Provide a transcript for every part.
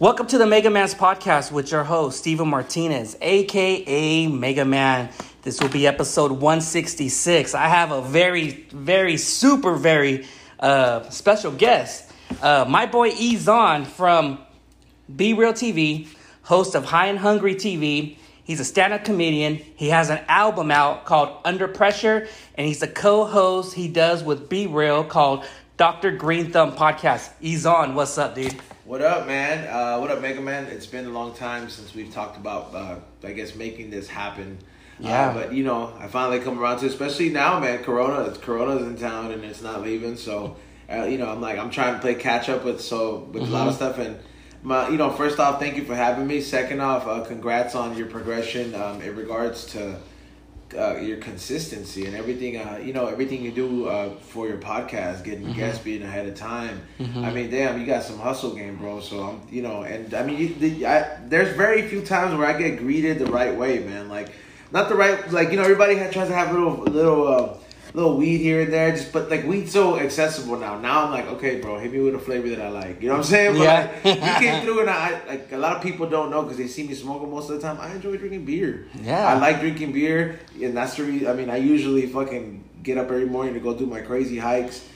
Welcome to the Mega Man's podcast with your host, Steven Martinez, aka Mega Man. This will be episode 166. I have a very, very, super, very uh, special guest. Uh, my boy E-Zone from B-Real TV, host of High and Hungry TV. He's a stand up comedian. He has an album out called Under Pressure, and he's a co host he does with B-Real called Dr. Green Thumb Podcast. E-Zone, what's up, dude? What up, man? Uh, what up, Mega Man? It's been a long time since we've talked about, uh, I guess, making this happen. Yeah. Uh, but you know, I finally come around to, it, especially now, man. Corona, it's Corona's in town and it's not leaving. So, uh, you know, I'm like, I'm trying to play catch up with so with a lot of stuff. And my, you know, first off, thank you for having me. Second off, uh, congrats on your progression um, in regards to uh, your consistency and everything. Uh, you know, everything you do uh, for your podcast, getting guests being ahead of time. I mean, damn, you got some hustle game, bro. So I'm, you know, and I mean, you, the, I, there's very few times where I get greeted the right way, man. Like, not the right, like you know, everybody ha- tries to have little, little. Little weed here and there, just but like weed's so accessible now. Now I'm like, okay, bro, hit me with a flavor that I like. You know what I'm saying? But Yeah. like, you came through, and I like a lot of people don't know because they see me smoking most of the time. I enjoy drinking beer. Yeah. I like drinking beer, and that's the reason. I mean, I usually fucking get up every morning to go do my crazy hikes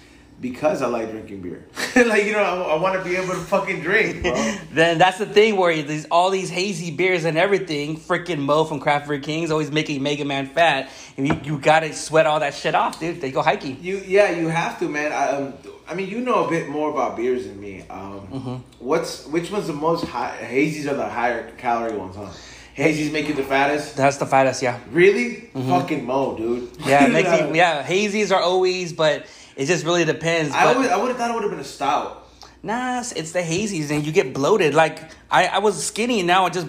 because I like drinking beer. like you know, I, I want to be able to fucking drink, bro. Then that's the thing where these all these hazy beers and everything, freaking Mo from Craft Beer Kings always making Mega Man fat, and you, you gotta sweat all that shit off, dude. They go hiking. You yeah, you have to, man. I um, I mean, you know a bit more about beers than me. Um, Mm-hmm. what's which one's the most high? Hazies are the higher calorie ones, huh? Hazies make you the fattest. That's the fattest, yeah. Really? Fucking mo, dude. Mm-hmm. Yeah, makes me, yeah. Hazies are always, but it just really depends. I always, I would have thought it would have been a stout. Nah, it's, it's the hazies, and you get bloated. Like I, I was skinny, and now I just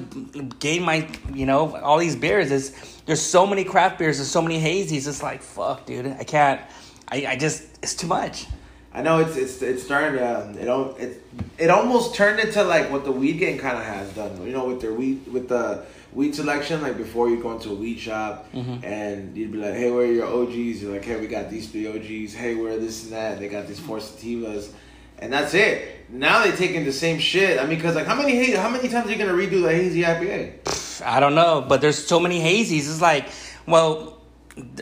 gained my, you know, all these beers. It's, there's so many craft beers, there's so many hazies. It's like fuck, dude. I can't. I, I just it's too much. I know it's it's it's starting to um, it al- it it almost turned into like what the weed game kind of has done. You know, with their weed with the weed selection. Like before, you go into a weed shop mm-hmm. and you'd be like, "Hey, where are your OGs?" You're like, "Hey, we got these three OGs. Hey, where this and that? They got these four sativas." And that's it. Now they're taking the same shit. I mean, cause like, how many how many times are you gonna redo the hazy IPA? I don't know, but there's so many hazies. It's like, well,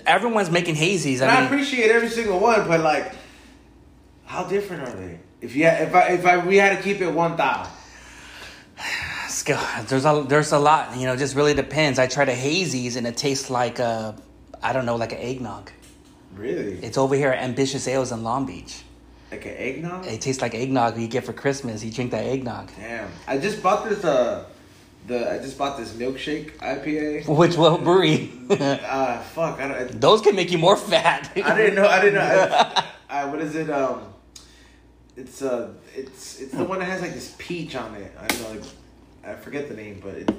everyone's making hazies. And I I appreciate every single one, but like, how different are they? If you had, if I if I we had to keep it one thousand. There's a there's a lot. You know, just really depends. I try to hazies, and it tastes like a, I don't know, like an eggnog. Really? It's over here at Ambitious Ales in Long Beach. Like an eggnog? It tastes like eggnog you get for Christmas. You drink that eggnog. Damn. I just bought this uh the I just bought this milkshake IPA. Which what brewery? Uh fuck, I don't Those can make you more fat. I didn't know I didn't know I, I, what is it um it's uh it's it's the one that has like this peach on it. I don't know like I forget the name, but it,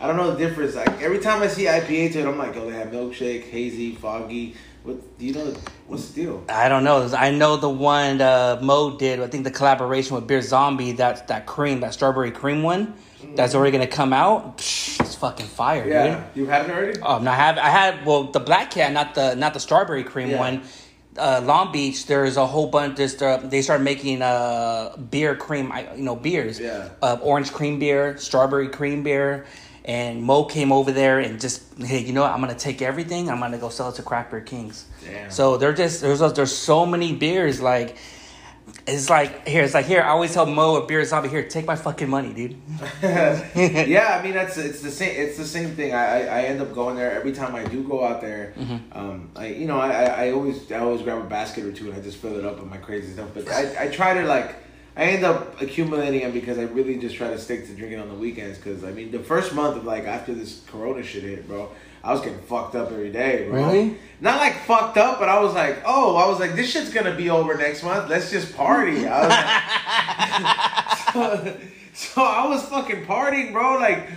I don't know the difference. Like every time I see IPA to it, I'm like, oh, they have milkshake, hazy, foggy. What do you know? What's the deal? I don't know. I know the one uh, Mo did. I think the collaboration with Beer Zombie. That that cream, that strawberry cream one, that's already gonna come out. Psh, it's fucking fire, dude. Yeah, you had it already. Um, I have I had well the black cat, not the not the strawberry cream Yeah. one. Uh, Long Beach, there's a whole bunch. Just uh, they started making uh beer cream, I- you know, beers. Yeah. Uh, orange cream beer, strawberry cream beer, and Mo came over there and just hey, you know what? I'm gonna take everything. I'm gonna go sell it to Craft Beer Kings. Damn. So they're just there's there's so many beers like. It's like here. It's like here. I always tell Mo a beer zombie here. Take my fucking money, dude. yeah, I mean that's it's the same. It's the same thing. I, I, I end up going there every time I do go out there. Um, I you know I, I I always I always grab a basket or two and I just fill it up with my crazy stuff. But I, I try to like I end up accumulating them because I really just try to stick to drinking on the weekends. Because I mean the first month of like after this Corona shit hit, bro. I was getting fucked up every day, bro. Really? Not like fucked up, but I was like, oh, I was like, this shit's gonna be over next month. Let's just party. I was like, so I was fucking partying, bro. Like,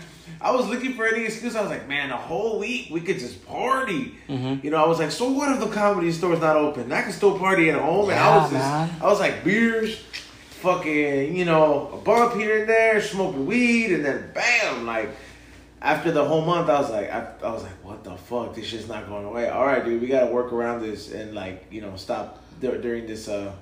I was looking for any excuse. I was like, man, a whole week we could just party. Mm-hmm. You know, I was like, so what if the comedy store's not open? I can still party at home. and I Yeah, was just, man. I was like, beers, fucking, you know, a bump here and there, smoking weed, and then bam, like. After the whole month, I was like, I, I was like, what the fuck? This shit's not going away. All right, dude, we gotta work around this and like, you know, stop dur- during this uh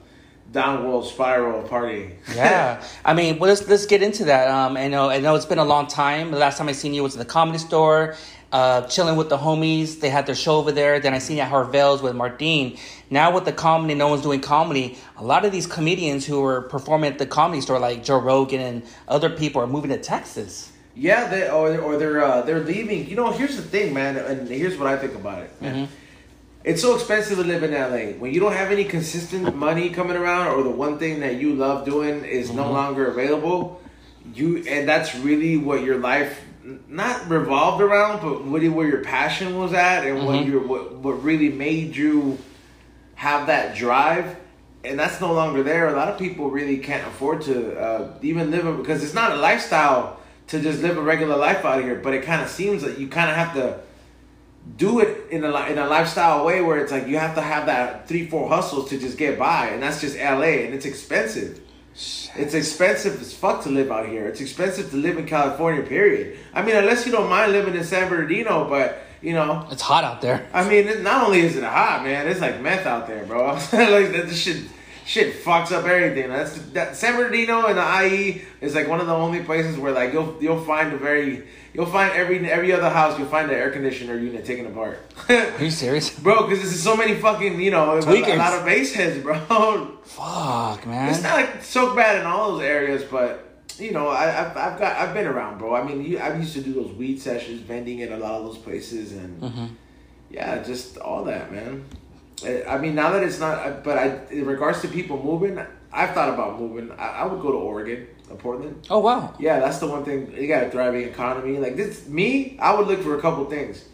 downward spiral of partying. yeah, I mean, well, let's let's get into that. Um, I know I know it's been a long time. The last time I seen you was at the comedy store, uh, chilling with the homies. They had their show over there. Then I seen you at Harvelle's with Martine. Now with the comedy, no one's doing comedy. A lot of these comedians who are performing at the comedy store, like Joe Rogan and other people, are moving to Texas. Yeah, they or or they're uh, they're leaving. You know, here's the thing, man, and here's what I think about it. Man. Mm-hmm. It's so expensive to live in LA. When you don't have any consistent money coming around, or the one thing that you love doing is no Mm-hmm. longer available, you and that's really what your life not revolved around, but really where your passion was at, and what Mhm. your what what really made you have that drive. And that's no longer there. A lot of people really can't afford to uh, even live a, because it's not a lifestyle to just live a regular life out here. But it kind of seems that you kind of have to do it in a in a lifestyle way where it's like you have to have that three four hustles to just get by, and that's just LA, and it's expensive. It's expensive as fuck to live out here. It's expensive to live in California. Period. I mean, unless you don't mind living in San Bernardino, but you know, It's hot out there. I mean, not only is it hot, man, it's like meth out there, bro. like that this shit, shit fucks up everything. That's that San Bernardino and the IE is like one of the only places where like you'll you'll find a very you'll find every every other house you'll find the air conditioner unit taken apart, Are you serious? bro. Because there's so many fucking you know a, a lot of base heads, bro. Fuck, man. It's not like so bad in all those areas, but you know, I, I've, I've got I've been around, bro. I mean, you, I used to do those weed sessions, vending at a lot of those places, and Mm-hmm. yeah, just all that, man. I- mean, now that it's not, but I, in regards to people moving, I've thought about moving. I, I would go to Oregon, or Portland. Oh wow. Yeah, that's the one thing. You got a thriving economy. Like this, me, I would look for a couple things.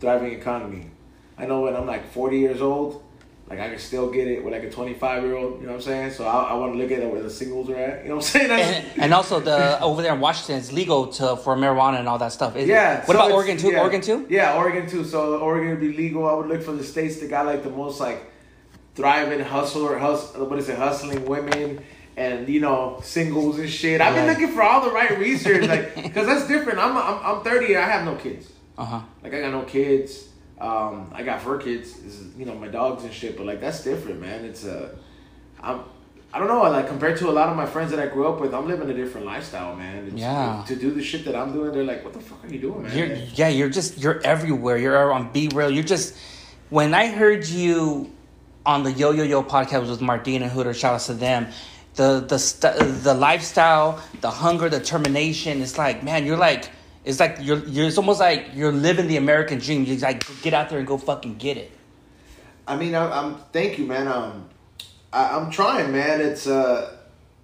Thriving economy. I know when I'm like 40 years old, like I can still get it with like a 25 year old. You know what I'm saying? So I, I want to look at where the singles are at. You know what I'm saying? And, and also the over there in Washington, it's legal to for marijuana and all that stuff. Is it? yeah. What so about Oregon too? yeah. Oregon too? Yeah, Oregon too. So Oregon would be legal. I would look for the states that got like the most like thriving hustler, hustle, what is it, hustling women. And you know singles and shit. I've been looking for all the right research, like, cause that's different. I'm I'm, I'm 30. I have no kids. Uh huh. Like I got no kids. Um, I got fur kids. Is, you know my dogs and shit. But like that's different, man. It's a, I'm, I don't know. Like compared to a lot of my friends that I grew up with, I'm living a different lifestyle, man. It's, Yeah. To do the shit that I'm doing, they're like, "What the fuck are you doing, man?" You're yeah, you're just you're everywhere. You're on B-Real. You're just when I heard you on the Yo Yo Yo podcast with Martina and Hooter, shout out to them. The the st- the lifestyle, the hunger, the determination. It's like man, you're like it's like you're you're it's almost like you're living the American dream. You like get out there and go fucking get it. I mean, I, I'm thank you, man. Um, I, I'm trying, man. It's uh,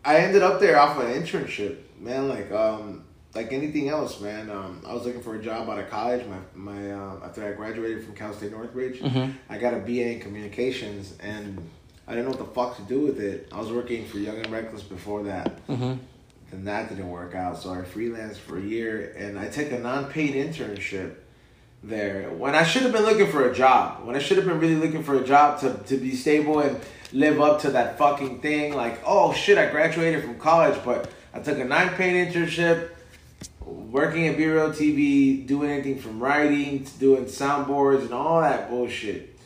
I ended up there off an internship, man. Like um, like anything else, man. Um, I was looking for a job out of college. My my uh, after I graduated from Cal State Northridge, Mhm. I got a BA in communications, and I didn't know what the fuck to do with it. I was working for Young and Reckless before that. Mm-hmm. Then that didn't work out, so I freelanced for a year, and I took a non-paid internship there when I should have been looking for a job. When I should have been really looking for a job to, to be stable and live up to that fucking thing. Like, oh shit, I graduated from college, but I took a non-paid internship, working at B-Real TV, doing anything from writing to doing soundboards and all that bullshit.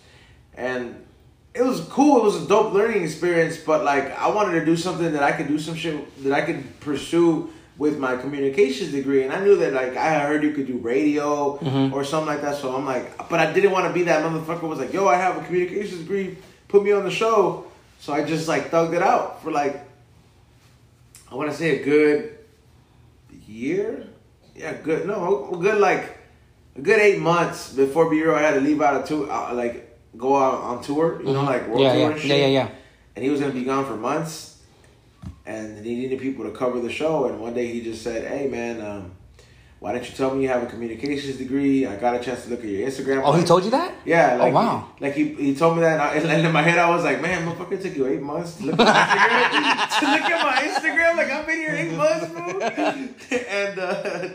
And it was cool. It was a dope learning experience, but like I wanted to do something that I could do some shit that I could pursue with my communications degree, and I knew that like I heard you could do radio or something like that. So I'm like, but I didn't want to be that motherfucker. Was like, yo, I have a communications degree. Put me on the show. So I just like thugged it out for like I want to say a good year. Yeah, good. No, a good like a good eight months before B-Real I had to leave out of two. uh, like go out on tour. You know, like world Yeah, tour yeah, and shit yeah, yeah, yeah. and he was gonna be gone for months, and he needed people to cover the show. And one day he just said, "Hey man, um, why don't you tell me you have a communications degree? I got a chance to look at your Instagram." Oh, he told you that? Yeah. Like, oh wow. Like he, he told me that, and, I, and in my head I was like, "Man, motherfucker, took you eight months to look at my Instagram. to look at my Instagram. Like I've been here eight months, bro." and uh,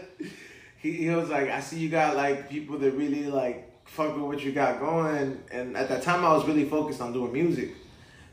he he was like, "I see you got like people that really like." Fuck with what you got going, and at that time I was really focused on doing music.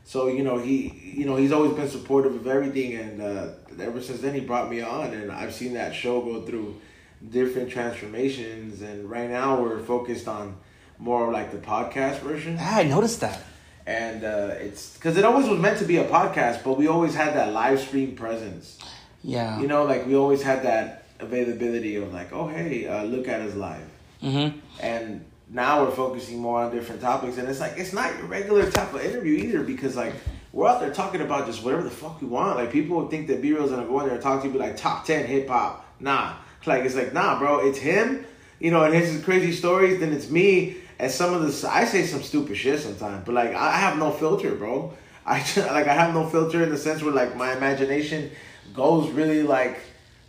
So you know he, you know he's always been supportive of everything, and uh, ever since then he brought me on, and I've seen that show go through different transformations, and right now we're focused on more like the podcast version. Yeah, I noticed that. and uh, it's because it always was meant to be a podcast, but we always had that live stream presence. Yeah. You know, like we always had that availability of like, oh hey, uh, look at us live. Mm-hmm. And now we're focusing more on different topics, and it's like it's not your regular type of interview either because like we're out there talking about just whatever the fuck we want. Like people would think that B Real's gonna go in there and talk to you, be like top ten hip hop. Nah, like it's like nah, bro, it's him. You know, and his crazy stories. Then it's me. And some of the I say some stupid shit sometimes, but like I have no filter, bro. I just, like I have no filter in the sense where like my imagination goes really like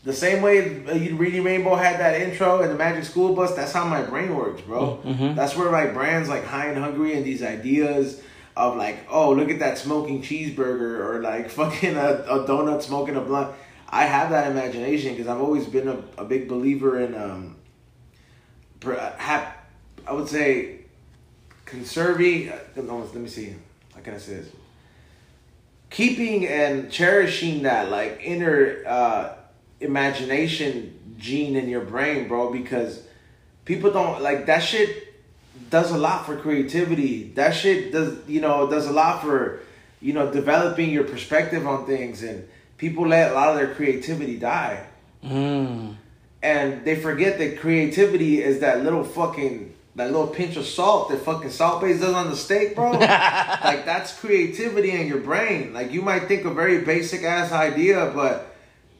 the same way uh, you Reading Rainbow had that intro and the Magic School Bus. That's how my brain works, bro. Mhm. That's where my brands like High and Hungry and these ideas of like, oh, look at that smoking cheeseburger or like fucking a, a donut smoking a blunt. I have that imagination because I've always been a, a big believer in um, have, I would say conserving. uh, Let me see. How can I say this? Keeping and cherishing that like inner uh, imagination gene in your brain, bro, because people don't like that shit does a lot for creativity. That shit does, you know, does a lot for, you know, developing your perspective on things. And people let a lot of their creativity die. Mm. And they forget that creativity is that little fucking, that little pinch of salt that fucking salt base does on the steak, bro. like that's creativity in your brain. Like you might think a very basic ass idea, but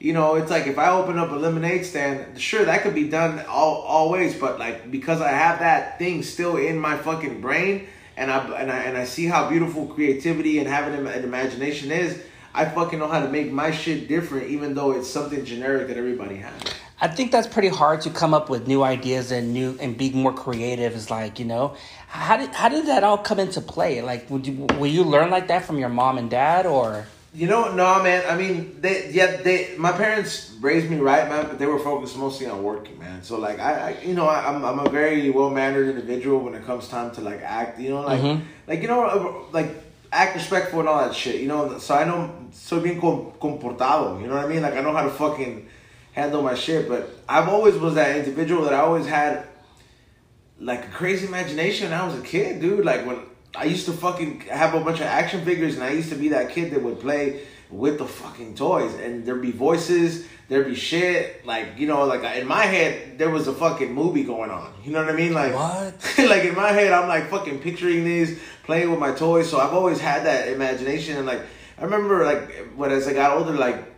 you know, it's like if I open up a lemonade stand, sure that could be done all always, but like because I have that thing still in my fucking brain, and I and I and I see how beautiful creativity and having an imagination is, I fucking know how to make my shit different, even though it's something generic that everybody has. I think that's pretty hard to come up with new ideas and new and be more creative. Is like you know, how did how did that all come into play? Like, would you will you learn like that from your mom and dad or? You know, no, man. I mean, they, yeah, they. My parents raised me right, man, but they were focused mostly on working, man. So like, I, I you know, I, I'm, I'm a very well mannered individual when it comes time to like act. You know, like, Mhm. like you know, uh, like act respectful and all that shit. You know, so I know soy bien com- comportado. You know what I mean? Like I know how to fucking handle my shit. But I've always was that individual that I always had like a crazy imagination when I was a kid, dude. Like when I used to fucking have a bunch of action figures, and I used to be that kid that would play with the fucking toys, and there'd be voices, there'd be shit, like you know, like in my head there was a fucking movie going on. You know what I mean? Like What? like in my head, I'm like fucking picturing these, playing with my toys. So I've always had that imagination, and like I remember like when as I got older, like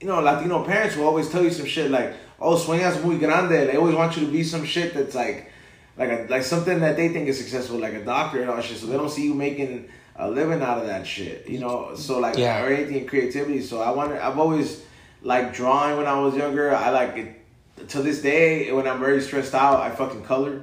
you know, Latino parents will always tell you some shit like, "Oh, sueñas muy grande." They always want you to be some shit that's like, like a, like something that they think is successful, like a doctor and all shit. So they don't see you making a living out of that shit, you know. So like, Yeah. or anything creativity. So I wonder. I've always like drawing when I was younger. I like it to this day when I'm very stressed out. I fucking color.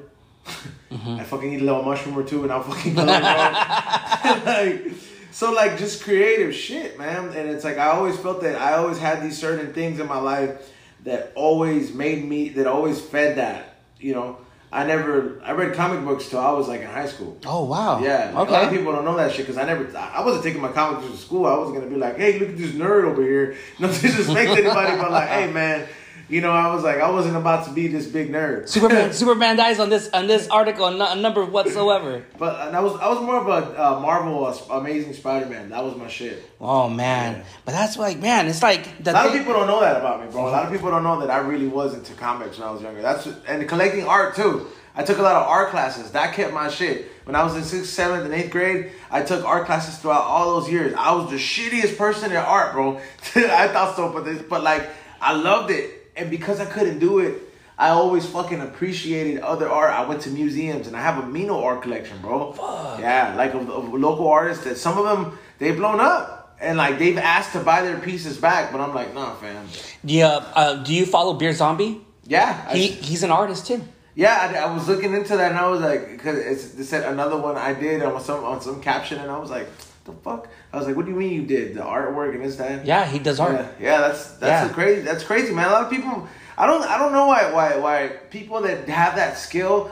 Mm-hmm. I fucking eat a little mushroom or two and I'll fucking color. like, so like just creative shit, man. And it's like I always felt that I always had these certain things in my life that always made me that always fed that. You know, I never I read comic books till I was like in high school. Oh wow. Yeah, like, a lot of people don't know that shit because I never, I I wasn't taking my comic books to school. I wasn't gonna be like, hey, look at this nerd over here. No disrespect to anybody, but like, hey, man, you know, I was like, I wasn't about to be this big nerd. Superman Superman dies on this on this article, a number whatsoever. But uh, I was, I was more of a uh, Marvel uh, Amazing Spider-Man. That was my shit. Oh man, Yeah. but that's like man, it's like A lot of people don't know that about me, bro. A lot of people don't know that I really was into comics when I was younger. That's and collecting art too. I took a lot of art classes. That kept my shit. When I was in sixth, seventh, and eighth grade, I took art classes throughout all those years. I was the shittiest person in art, bro. I thought so, but this, but like I loved it, and because I couldn't do it, I always fucking appreciated other art. I went to museums, and I have a Mino art collection, bro. Fuck. Yeah, like of, of local artists that some of them they've blown up. And like they've asked to buy their pieces back, but I'm like, nah, fam. Yeah, uh, do you follow Beer Zombie? Yeah, I- He he's an artist too. yeah. I, I was looking into that, and I was like, because it said another one I did on some on some caption, and I was like, the fuck? I was like, what do you mean you did the artwork and this that? Yeah, he does art. Yeah, yeah, that's that's Yeah. crazy. That's crazy, man. A lot of people. I don't. I don't know why. Why? Why people that have that skill.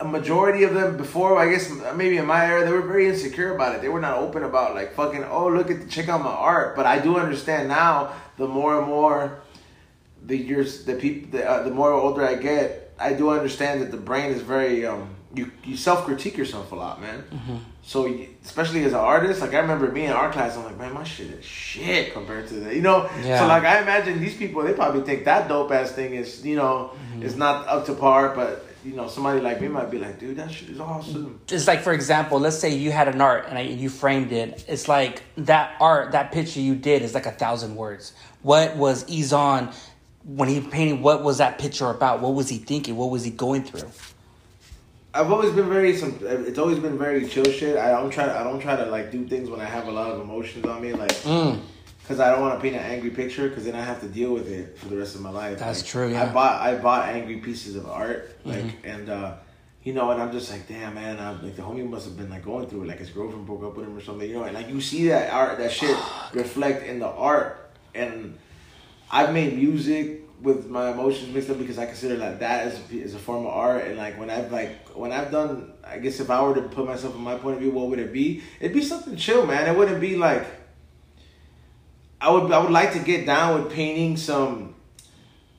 A majority of them before, I guess maybe in my era, they were very insecure about it. They were not open about like fucking. Oh, look at the, check out my art. But I do understand now. The more and more the years, the people, the, uh, the more older I get, I do understand that the brain is very um you you self critique yourself a lot, man. So especially as an artist, like I remember me in art class, I'm like, man, my shit is shit compared to that, you know. Yeah. So like I imagine these people, they probably think that dope ass thing is, you know, mm-hmm. is not up to par, but you know, somebody like me might be like, dude, that shit is awesome. it's like for example let's say you had an art and I, you framed it it's like that art that picture you did is like a thousand words what was E-Zone when he painted what was that picture about what was he thinking what was he going through I've always been very some. It's always been very chill shit. I don't try. I don't try to like do things when I have a lot of emotions on me, like Mm. because I don't want to paint an angry picture because then I have to deal with it for the rest of my life. That's Like, true, yeah. Mm-hmm. I bought I bought angry pieces of art, like and uh you know, and I'm just like, damn man, I'm like the homie must have been like going through it, like his girlfriend broke up with him or something, you know, and like you see that art, that shit reflect in the art, and I've made music with my emotions mixed up because I consider like that as a, a form of art, and like when I've like when I've done, I guess if I were to put myself in my point of view, what would it be? It'd be something chill, man. It wouldn't be like. I would I would like to get down with painting some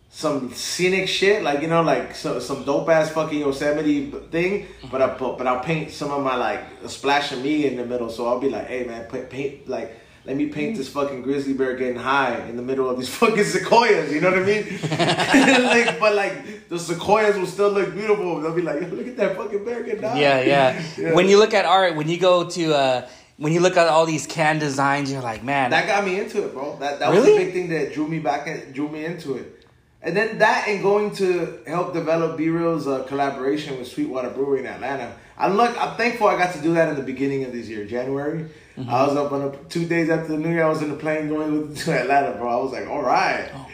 some scenic shit, like you know, like so, some dope ass fucking Yosemite thing. But I but, but I'll paint some of my like a splash of me in the middle. So I'll be like, hey man, paint, paint like let me paint this fucking grizzly bear getting high in the middle of these fucking sequoias. You know what I mean? like, but like the sequoias will still look beautiful. They'll be like, look at that fucking bear getting high. yeah, yeah Yeah. when you look at art when you go to uh when you look at all these can designs you're like man That got me into it, bro. That that was Really? the big thing that drew me back, and drew me into it. And then that and going to help develop B Real's uh, collaboration with Sweetwater Brewery in Atlanta. I'm look, I'm thankful I got to do that in the beginning of this year, January. Mm-hmm. I was up on a, two days after the New Year. I was in the plane going to Atlanta, bro. I was like, all right, Oh.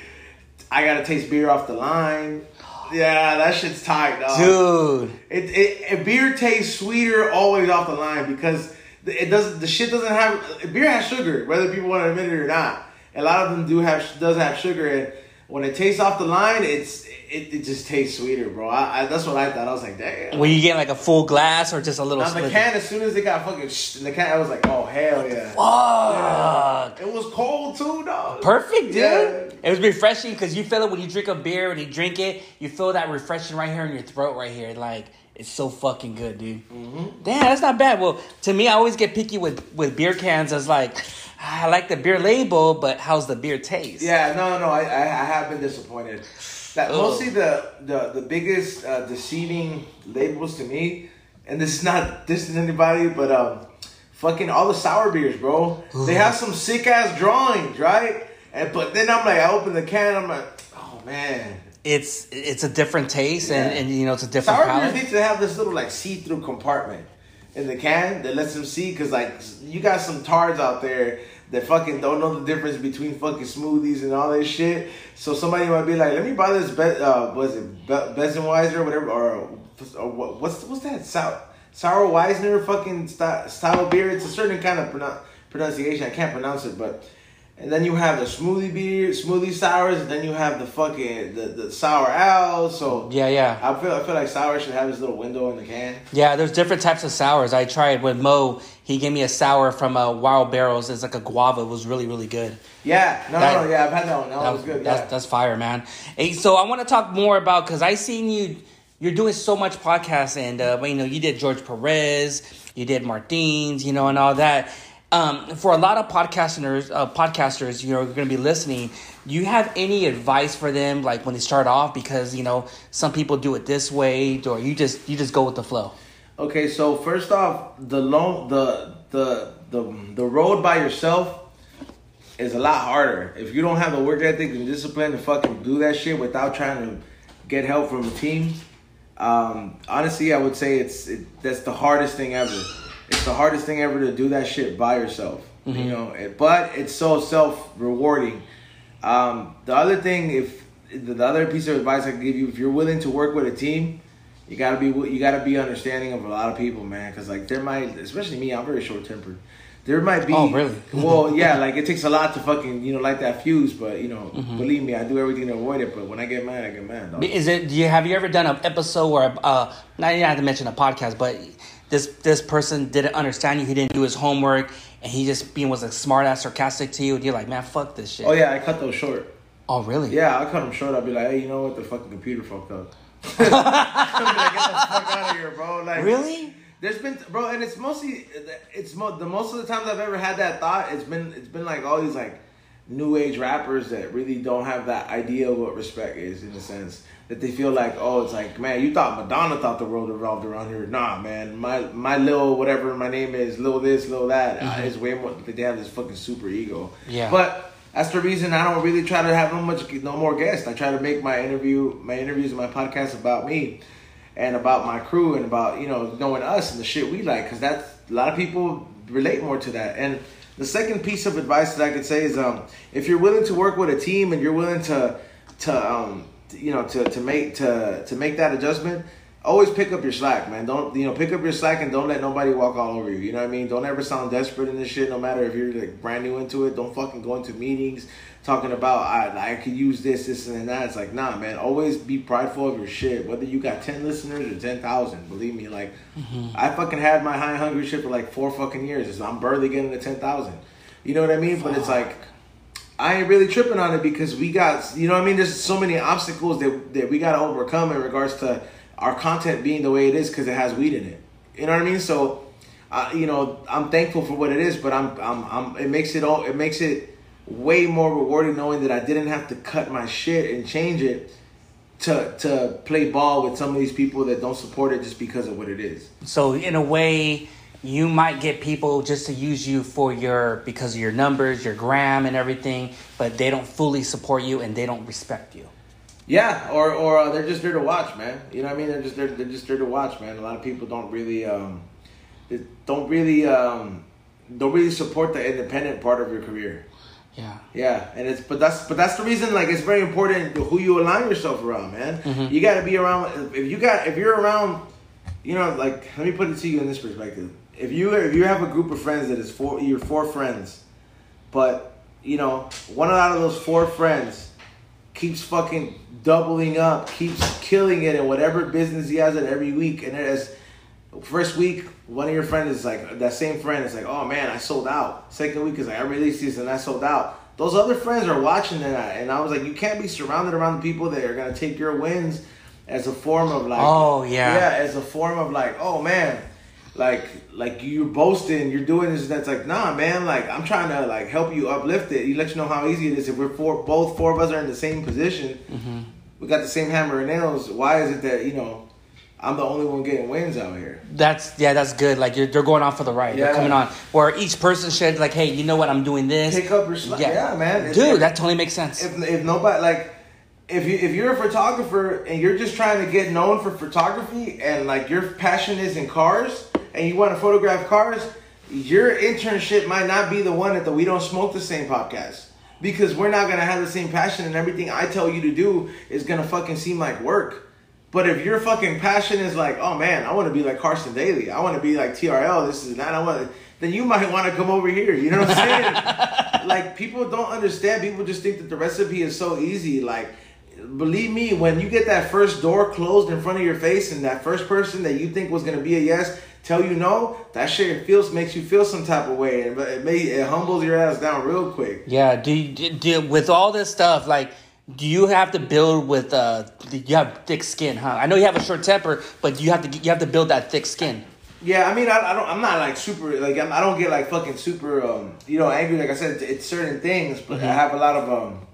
I gotta taste beer off the line. Yeah, that shit's tight, dog. dude It, it, it beer tastes sweeter always off the line because it doesn't. The shit doesn't have beer has sugar, whether people want to admit it or not. A lot of them do have does have sugar, and when it tastes off the line, it's it, it just tastes sweeter, bro. I, I, that's what I thought. I was like, damn. when you get like a full glass or just a little On the can, as soon as it got fucking sh- in the can, I was like, oh hell yeah. Fuck. It was cold too, dog. Perfect, dude. Yeah. It was refreshing because you feel it when you drink a beer and you drink it. You feel that refreshing right here in your throat, right here. Like it's so fucking good, dude. Mm-hmm. Damn, that's not bad. Well, to me, I always get picky with with beer cans. I was like, "Ah, I like the beer label, but how's the beer taste? Yeah, no, no, no. I, I, I have been disappointed. That Ugh. mostly the the the biggest uh, deceiving labels to me, and this is not this is anybody, but um, fucking all the sour beers, bro. They have some sick ass drawings, right? And but then I'm like, I open the can, I'm like, oh man. It's it's a different taste and, Yeah. and you know it's a different Sour beers need to have this little like see-through compartment in the can that lets them see, cause like you got some tards out there that fucking don't know the difference between fucking smoothies and all this shit. So somebody might be like, let me buy this, Be- uh, was it Be- Besenweiser or whatever, or, or what, what's what's that sour sour Weisner fucking style, style beer? It's a certain kind of pronou- pronunciation. I can't pronounce it, but. And then you have the smoothie beer, smoothie sours, and then you have the fucking the, the sour ales. So Yeah, yeah. I feel I feel like sour should have this little window in the can. Yeah, there's different types of sours. I tried with Mo. He gave me a sour from uh, Wild Barrels. It's like a guava. It was really, really good. Yeah, no, That- no, yeah, I've had that one. That, That was good. That's, yeah. that's fire, man. Hey, so I want to talk more about because I seen you. You're doing so much podcasts, and uh, you know you did George Perez, you did Martins, you know, and all that. Um, for a lot of podcasters, uh, podcasters, you know, are going to be listening. Do you have any advice for them, like when they start off? Because you know some people do it this way, or you just you just go with the flow. Okay, so first off, the long the the the the road by yourself is a lot harder. If you don't have the work ethic and discipline to fucking do that shit without trying to get help from a team, um, honestly, I would say it's it, that's the hardest thing ever. It's the hardest thing ever to do that shit by yourself. You know, it, but it's so self rewarding. Um, the other thing, if the other piece of advice I can give you, if you're willing to work with a team, you gotta be you gotta be understanding of a lot of people, man. Because like there might, especially me, I'm very short tempered. There might be. Oh, really? well, yeah. Like it takes a lot to fucking you know light that fuse, but you know, Mm-hmm. believe me, I do everything to avoid it. But when I get mad, I get mad. Dog. Is it? Do you have you ever done an episode where uh, not you have to mention a podcast, but this this person didn't understand you, he didn't do his homework, and he just being was a smart ass sarcastic to you, and you're like, man, fuck this shit. Oh yeah, I cut those short. Oh really? Yeah, I cut them short. I'll be like, hey, you know what? The fucking computer fucked up. Like, get the fuck out of here, bro. Like, Really? There's been, bro, and it's mostly, it's mo- the most of the times I've ever had that thought. It's been, it's been like all these like new age rappers that really don't have that idea of what respect is in a sense that they feel like, oh, it's like, man, you thought Madonna thought the world revolved around here. Nah, man, my my little whatever my name is, little this, little that, uh, is way more. They have this fucking super ego. Yeah. But that's the reason I don't really try to have no much, no more guests. I try to make my interview, my interviews, and my podcast about me, and about my crew, and about you know knowing us and the shit we like, because that's a lot of people relate more to that. And the second piece of advice that I could say is, um, if you're willing to work with a team and you're willing to, to, um, you know, to to make to to make that adjustment. Always pick up your slack, man. Don't you know? Pick up your slack and don't let nobody walk all over you. You know what I mean? Don't ever sound desperate in this shit. No matter if you're like brand new into it, don't fucking go into meetings talking about I I could use this, this, and that. It's like nah, man. Always be prideful of your shit. Whether you got ten listeners or ten thousand, believe me. Like mm-hmm. I fucking had my high hungry shit for like four fucking years. I'm barely getting to ten thousand. You know what I mean? But it's like I ain't really tripping on it because we got, you know what I mean? There's so many obstacles that, that we got to overcome in regards to our content being the way it is because it has weed in it. You know what I mean? So, uh, you know, I'm thankful for what it is, but I'm, I'm, I'm, it makes it all, it makes it way more rewarding knowing that I didn't have to cut my shit and change it to, to play ball with some of these people that don't support it just because of what it is. So in a way, you might get people just to use you for your because of your numbers, your gram, and everything, but they don't fully support you and they don't respect you. Yeah, or or uh, they're just there to watch, man. You know what I mean? They're just there. They're just there to watch, man. A lot of people don't really, um, don't really, um, don't really support the independent part of your career. Yeah. Yeah, and it's but that's but that's the reason. Like it's very important who you align yourself around, man. You got to be around. If you got if you're around, you know, like let me put it to you in this perspective. If you if you have a group of friends that is four, you're four friends, but you know one out of those four friends keeps fucking doubling up, keeps killing it in whatever business he has it every week, and is first week one of your friends is like that same friend is like, oh man, I sold out. Second week is like I released this and I sold out. Those other friends are watching that, and I was like, you can't be surrounded around the people that are gonna take your wins as a form of like, Oh, yeah. yeah, as a form of like, oh man, like like you're boasting, you're doing this. That's like, nah, man. Like I'm trying to like help you uplift it. You let you know how easy it is. If we're four, both four of us are in the same position, Mm-hmm. We got the same hammer and nails. Why is it that you know I'm the only one getting wins out here? That's yeah, that's good. Like you're, they're going on for the right. They're coming on. Where each person should like, hey, you know what? I'm doing this. Pick up your slack. Yeah, man. If- Dude, if- that totally makes sense. if if nobody like if you if you're a photographer and you're just trying to get known for photography and like your passion is in cars and you want to photograph cars, your internship might not be the one at the We Don't Smoke the Same podcast. Because we're not gonna have the same passion and everything I tell you to do is gonna fucking seem like work. But if your fucking passion is like, oh man, I want to be like Carson Daly, I want to be like TRL, this is that, I want, then you might want to come over here. You know what I'm saying? like people don't understand. People just think that the recipe is so easy. Like, believe me, when you get that first door closed in front of your face, and that first person that you think was gonna be a yes tell you no, that shit feels makes you feel some type of way, and it may it humbles your ass down real quick. Yeah, do you, do, do with all this stuff like do you have to build with uh you have thick skin, huh? I know you have a short temper, but you have to you have to build that thick skin. Yeah, I mean, I, I don't. I'm not like super. Like I'm, I don't get like fucking super. Um, you know, angry. Like I said, it's, it's certain things, but I have a lot of um.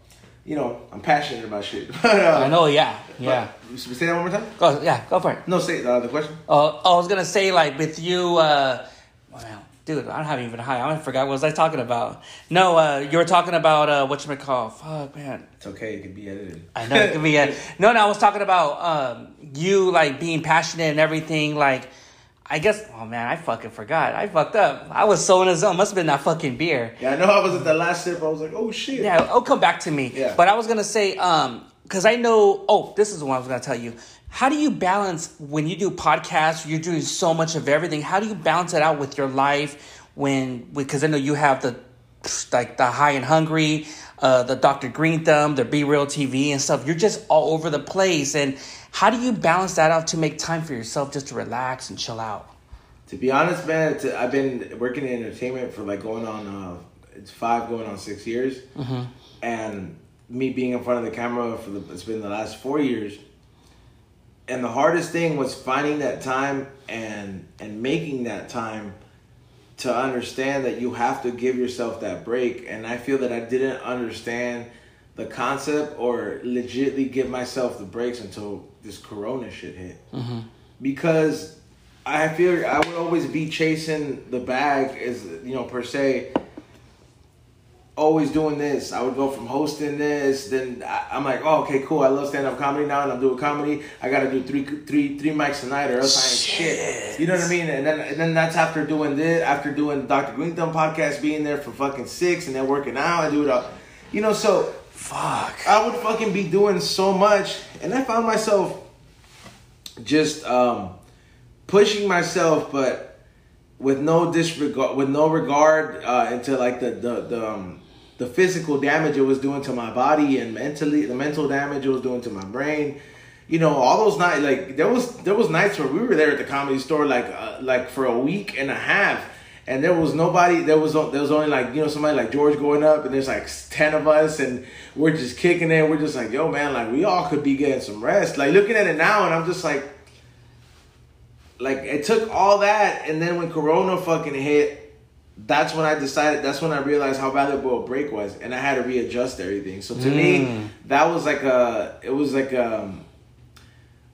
You know, I'm passionate about shit. but, uh, I know, yeah, yeah. Say that one more time. Go, yeah, go for it. No, say uh, the question. Uh, I was gonna say like with you, uh, wow, dude, I don't have even high. I forgot what was I talking about. No, uh, you were talking about uh, what you call. Fuck, man. It's okay. It can be edited. I know it could be a, no, no. I was talking about um, you like being passionate and everything. Like, I guess. Oh man, I fucking forgot. I fucked up. I was so in the zone. Must have been that fucking beer. Yeah, I know. I was at the last sip. I was like, oh shit. Yeah, it'll come back to me. Yeah. But I was gonna say, um, because I know. Oh, this is the one I was gonna tell you. How do you balance when you do podcasts? You're doing so much of everything. How do you balance it out with your life? When because I know you have the like the high and hungry, uh, the Dr. Green Thumb, the B-Real TV and stuff. You're just all over the place. And how do you balance that out to make time for yourself just to relax and chill out? To be honest, man, it's, I've been working in entertainment for like going on. Uh, it's five going on six years, and me being in front of the camera for the it's been the last four years. and the hardest thing was finding that time and and making that time to understand that you have to give yourself that break and i feel that i didn't understand the concept or legitly give myself the breaks until this corona shit hit Mm-hmm. because i feel i would always be chasing the bag is you know per se always doing this. I would go from hosting this, then I, I'm like, oh, okay, cool. I love stand up comedy now, and I'm doing comedy. I got to do three, three, three mics a night, or else I ain't shit. You know what I mean? And then, and then that's after doing this, after doing Dr. Green Thumb podcast, being there for fucking six, and then working out. I do it all, you know. So Fuck. I would fucking be doing so much, and I found myself just um, pushing myself, but with no disregard, with no regard uh, into like the the the, um, the physical damage it was doing to my body and mentally the mental damage it was doing to my brain. You know, all those nights, like there was there was nights where we were there at the comedy store like uh, like for a week and a half. And there was nobody. There was there was only like you know somebody like George going up, and there's like ten of us, and we're just kicking it. We're just like, yo, man, like we all could be getting some rest. Like looking at it now, and I'm just like, like it took all that, and then when Corona fucking hit, that's when I decided. That's when I realized how valuable a break was, and I had to readjust everything. So to me, mm. that was like a. It was like a.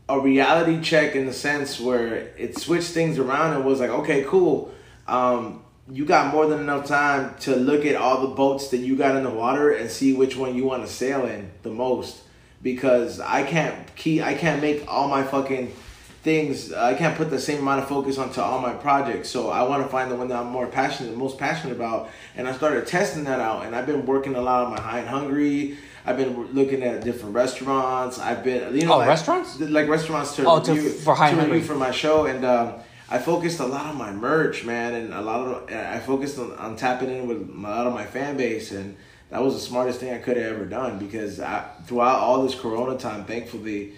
A reality check in the sense where it switched things around and was like, okay, cool. Um, you got more than enough time to look at all the boats that you got in the water and see which one you want to sail in the most. Because I can't key I can't make all my fucking things I can't put the same amount of focus onto all my projects. So I want to find the one that I'm more passionate most passionate about. And I started testing that out and I've been working a lot on my high and hungry. I've been looking at different restaurants. I've been you know Oh, like, restaurants? like restaurants to Oh, to- review for High and to review Hungry. for my show. And um, I focused a lot on my merch, man, and a lot of I focused on, on tapping in with a lot of my fan base, and that was the smartest thing I could have ever done because I, throughout all this Corona time, thankfully,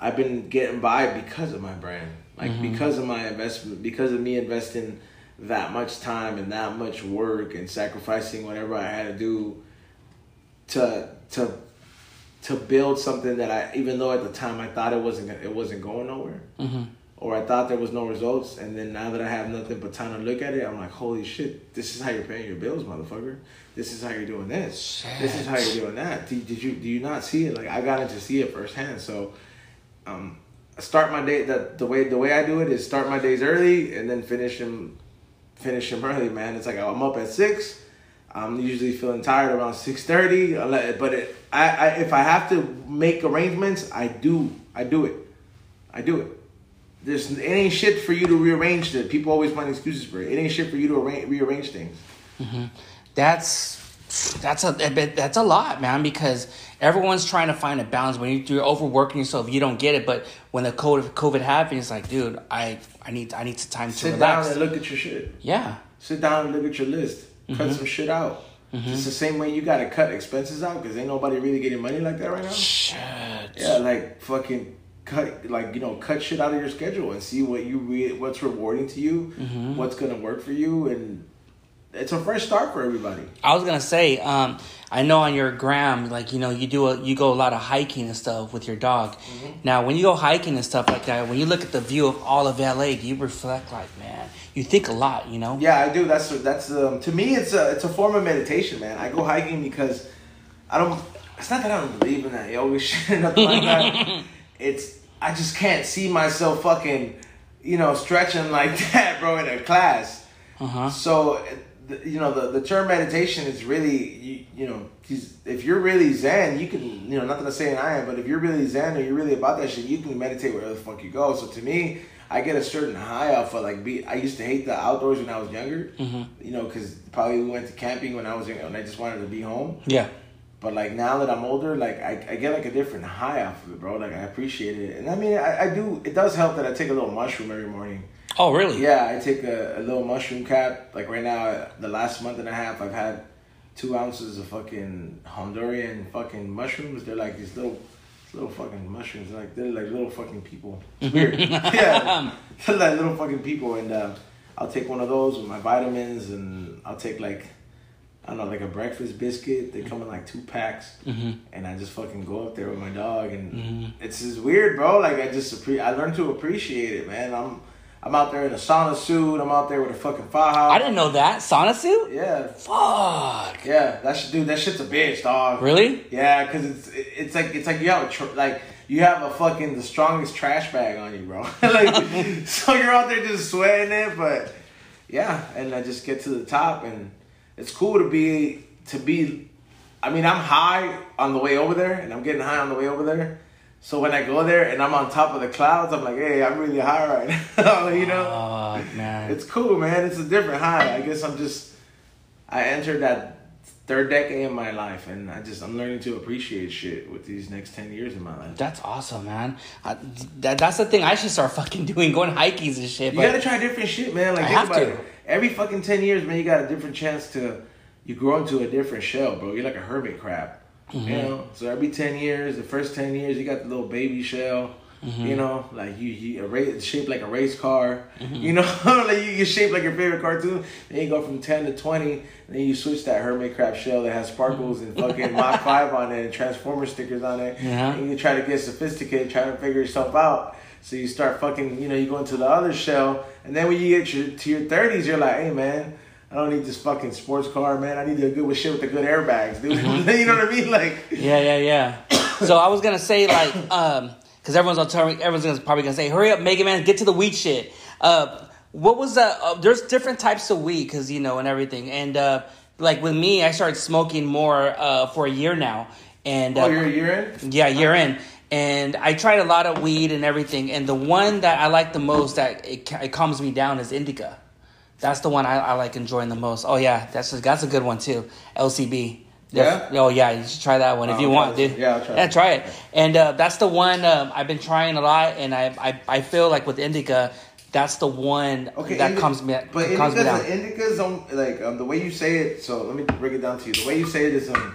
I've been getting by because of my brand, like mm-hmm. because of my investment, because of me investing that much time and that much work and sacrificing whatever I had to do to to to build something that I even though at the time I thought it wasn't it wasn't going nowhere mm-hmm. Or I thought there was no results and then now that I have nothing but time to look at it I'm like holy shit this is how you're paying your bills motherfucker this is how you're doing this this is how you're doing that did, did you do you not see it like I got to see it firsthand so um start my day the, the way the way I do it is start my days early and then finish them finish them early man it's like I'm up at six I'm usually feeling tired around six thirty. But it, I, I, if I have to make arrangements, I do. I do it. I do it. There's it ain't shit for you to rearrange it. People always find excuses for it. It ain't shit for you to arrange, rearrange things. Mm-hmm. That's that's a that's a lot, man. Because everyone's trying to find a balance. When you- you're overworking yourself, you don't get it. But when the COVID COVID happened, it's like, dude, I I need I need some time to Sit relax. down and look at your shit. yeah, Sit down and look at your list. Cut mm-hmm. some shit out. Mm-hmm. It's the same way you gotta cut expenses out because ain't nobody really getting money like that right now. shit. Yeah, like fucking cut, like you know, cut shit out of your schedule and see what you re- what's rewarding to you, what's gonna work for you, and it's a fresh start for everybody. I was gonna say, um, I know on your gram, like you know, you do a, you go a lot of hiking and stuff with your dog. Mm-hmm. Now, when you go hiking and stuff like that, when you look at the view of all of LA, do you reflect like, man, you think a lot, you know? Yeah, I do. That's that's um, to me, it's a it's a form of meditation, man. I go hiking because I don't. It's not that I don't believe in that yoga shit nothing like that. It's I just can't see myself fucking, you know, stretching like that, bro, in a class. Uh huh. So, you know, the, the term meditation is really, you, you know, if you're really Zen, you can, you know, not that I'm saying I am, but if you're really Zen or you're really about that shit, you can meditate wherever the fuck you go. So to me, I get a certain high off of like, be, I used to hate the outdoors when I was younger, you know, because probably we went to camping when I was young and I just wanted to be home. Yeah. But like now that I'm older, like I, I get like a different high off of it, bro. Like I appreciate it. And I mean, I, I do, it does help that I take a little mushroom every morning. Oh, really? Yeah, I take a, a little mushroom cap. Like right now, the last month and a half, I've had two ounces of fucking Honduran fucking mushrooms. They're like these little, little fucking mushrooms. Like they're like little fucking people. It's weird. yeah, they're like little fucking people. And uh, I'll take one of those with my vitamins, and I'll take like I don't know, like a breakfast biscuit. They come in like two packs, Mm-hmm. and I just fucking go up there with my dog, and it's just weird, bro. Like I just appre- I learned to appreciate it, man. I'm I'm out there in a sauna suit. I'm out there with a fucking faja. I didn't know that sauna suit. Yeah, Fuck. yeah. That shit, dude. That shit's a bitch, dog. Really? Yeah, because it's it's like it's like you have a tr- like you have a fucking the strongest trash bag on you, bro. like so you're out there just sweating it, but yeah, and I just get to the top, and it's cool to be to be. I mean, I'm high on the way over there, and I'm getting high on the way over there. So when I go there and I'm on top of the clouds, I'm like, hey, I'm really high right now, you know. Fuck, man. It's cool, man. It's a different high. I guess I'm just I entered that third decade in my life, and I just I'm learning to appreciate shit with these next ten years in my life. That's awesome, man. I, that, that's the thing I should start fucking doing, going hikings and shit. You gotta try different shit, man. Like I have to. it. Every fucking ten years, man, you got a different chance to you grow into a different shell, bro. You're like a hermit crab. Mm-hmm. You know, so every ten years, the first ten years, you got the little baby shell. Mm-hmm. You know, like you, you a race, shaped like a race car. Mm-hmm. You know, like you get shaped like your favorite cartoon. Then you go from ten to twenty, then you switch that hermit crab shell that has sparkles and fucking Mach Five on it and Transformer stickers on it. Yeah. And you try to get sophisticated, trying to figure yourself out. So you start fucking, you know, you go into the other shell, and then when you get your, to your thirties, you're like, hey man, I don't need this fucking sports car, man. I need to good with shit with the good airbags, dude. you know what I mean? Like, Yeah, yeah, yeah. so I was gonna say like, um, because everyone's tell me, everyone's gonna, probably gonna say, "Hurry up, Mega Man, get to the weed shit." Uh, what was that? Uh, there's different types of weed, cause you know, and everything. And uh, like with me, I started smoking more uh, for a year now, and uh, oh, you're a year in? yeah, year in. And I tried a lot of weed and everything, and the one that I like the most that it, it calms me down is indica. That's the one I, I like enjoying the most. Oh yeah, that's a, that's a good one too. LCB. Yeah? Oh yeah, you should try that one if Oh, you okay. want, dude. Yeah, I'll try Yeah, it. try it. And uh, that's the one um, I've been trying a lot, and I, I I feel like with indica, that's the one Okay, that indi- calms me But me indica's, down. indica's um, like um, the way you say it. So let me break it down to you. The way you say it is um,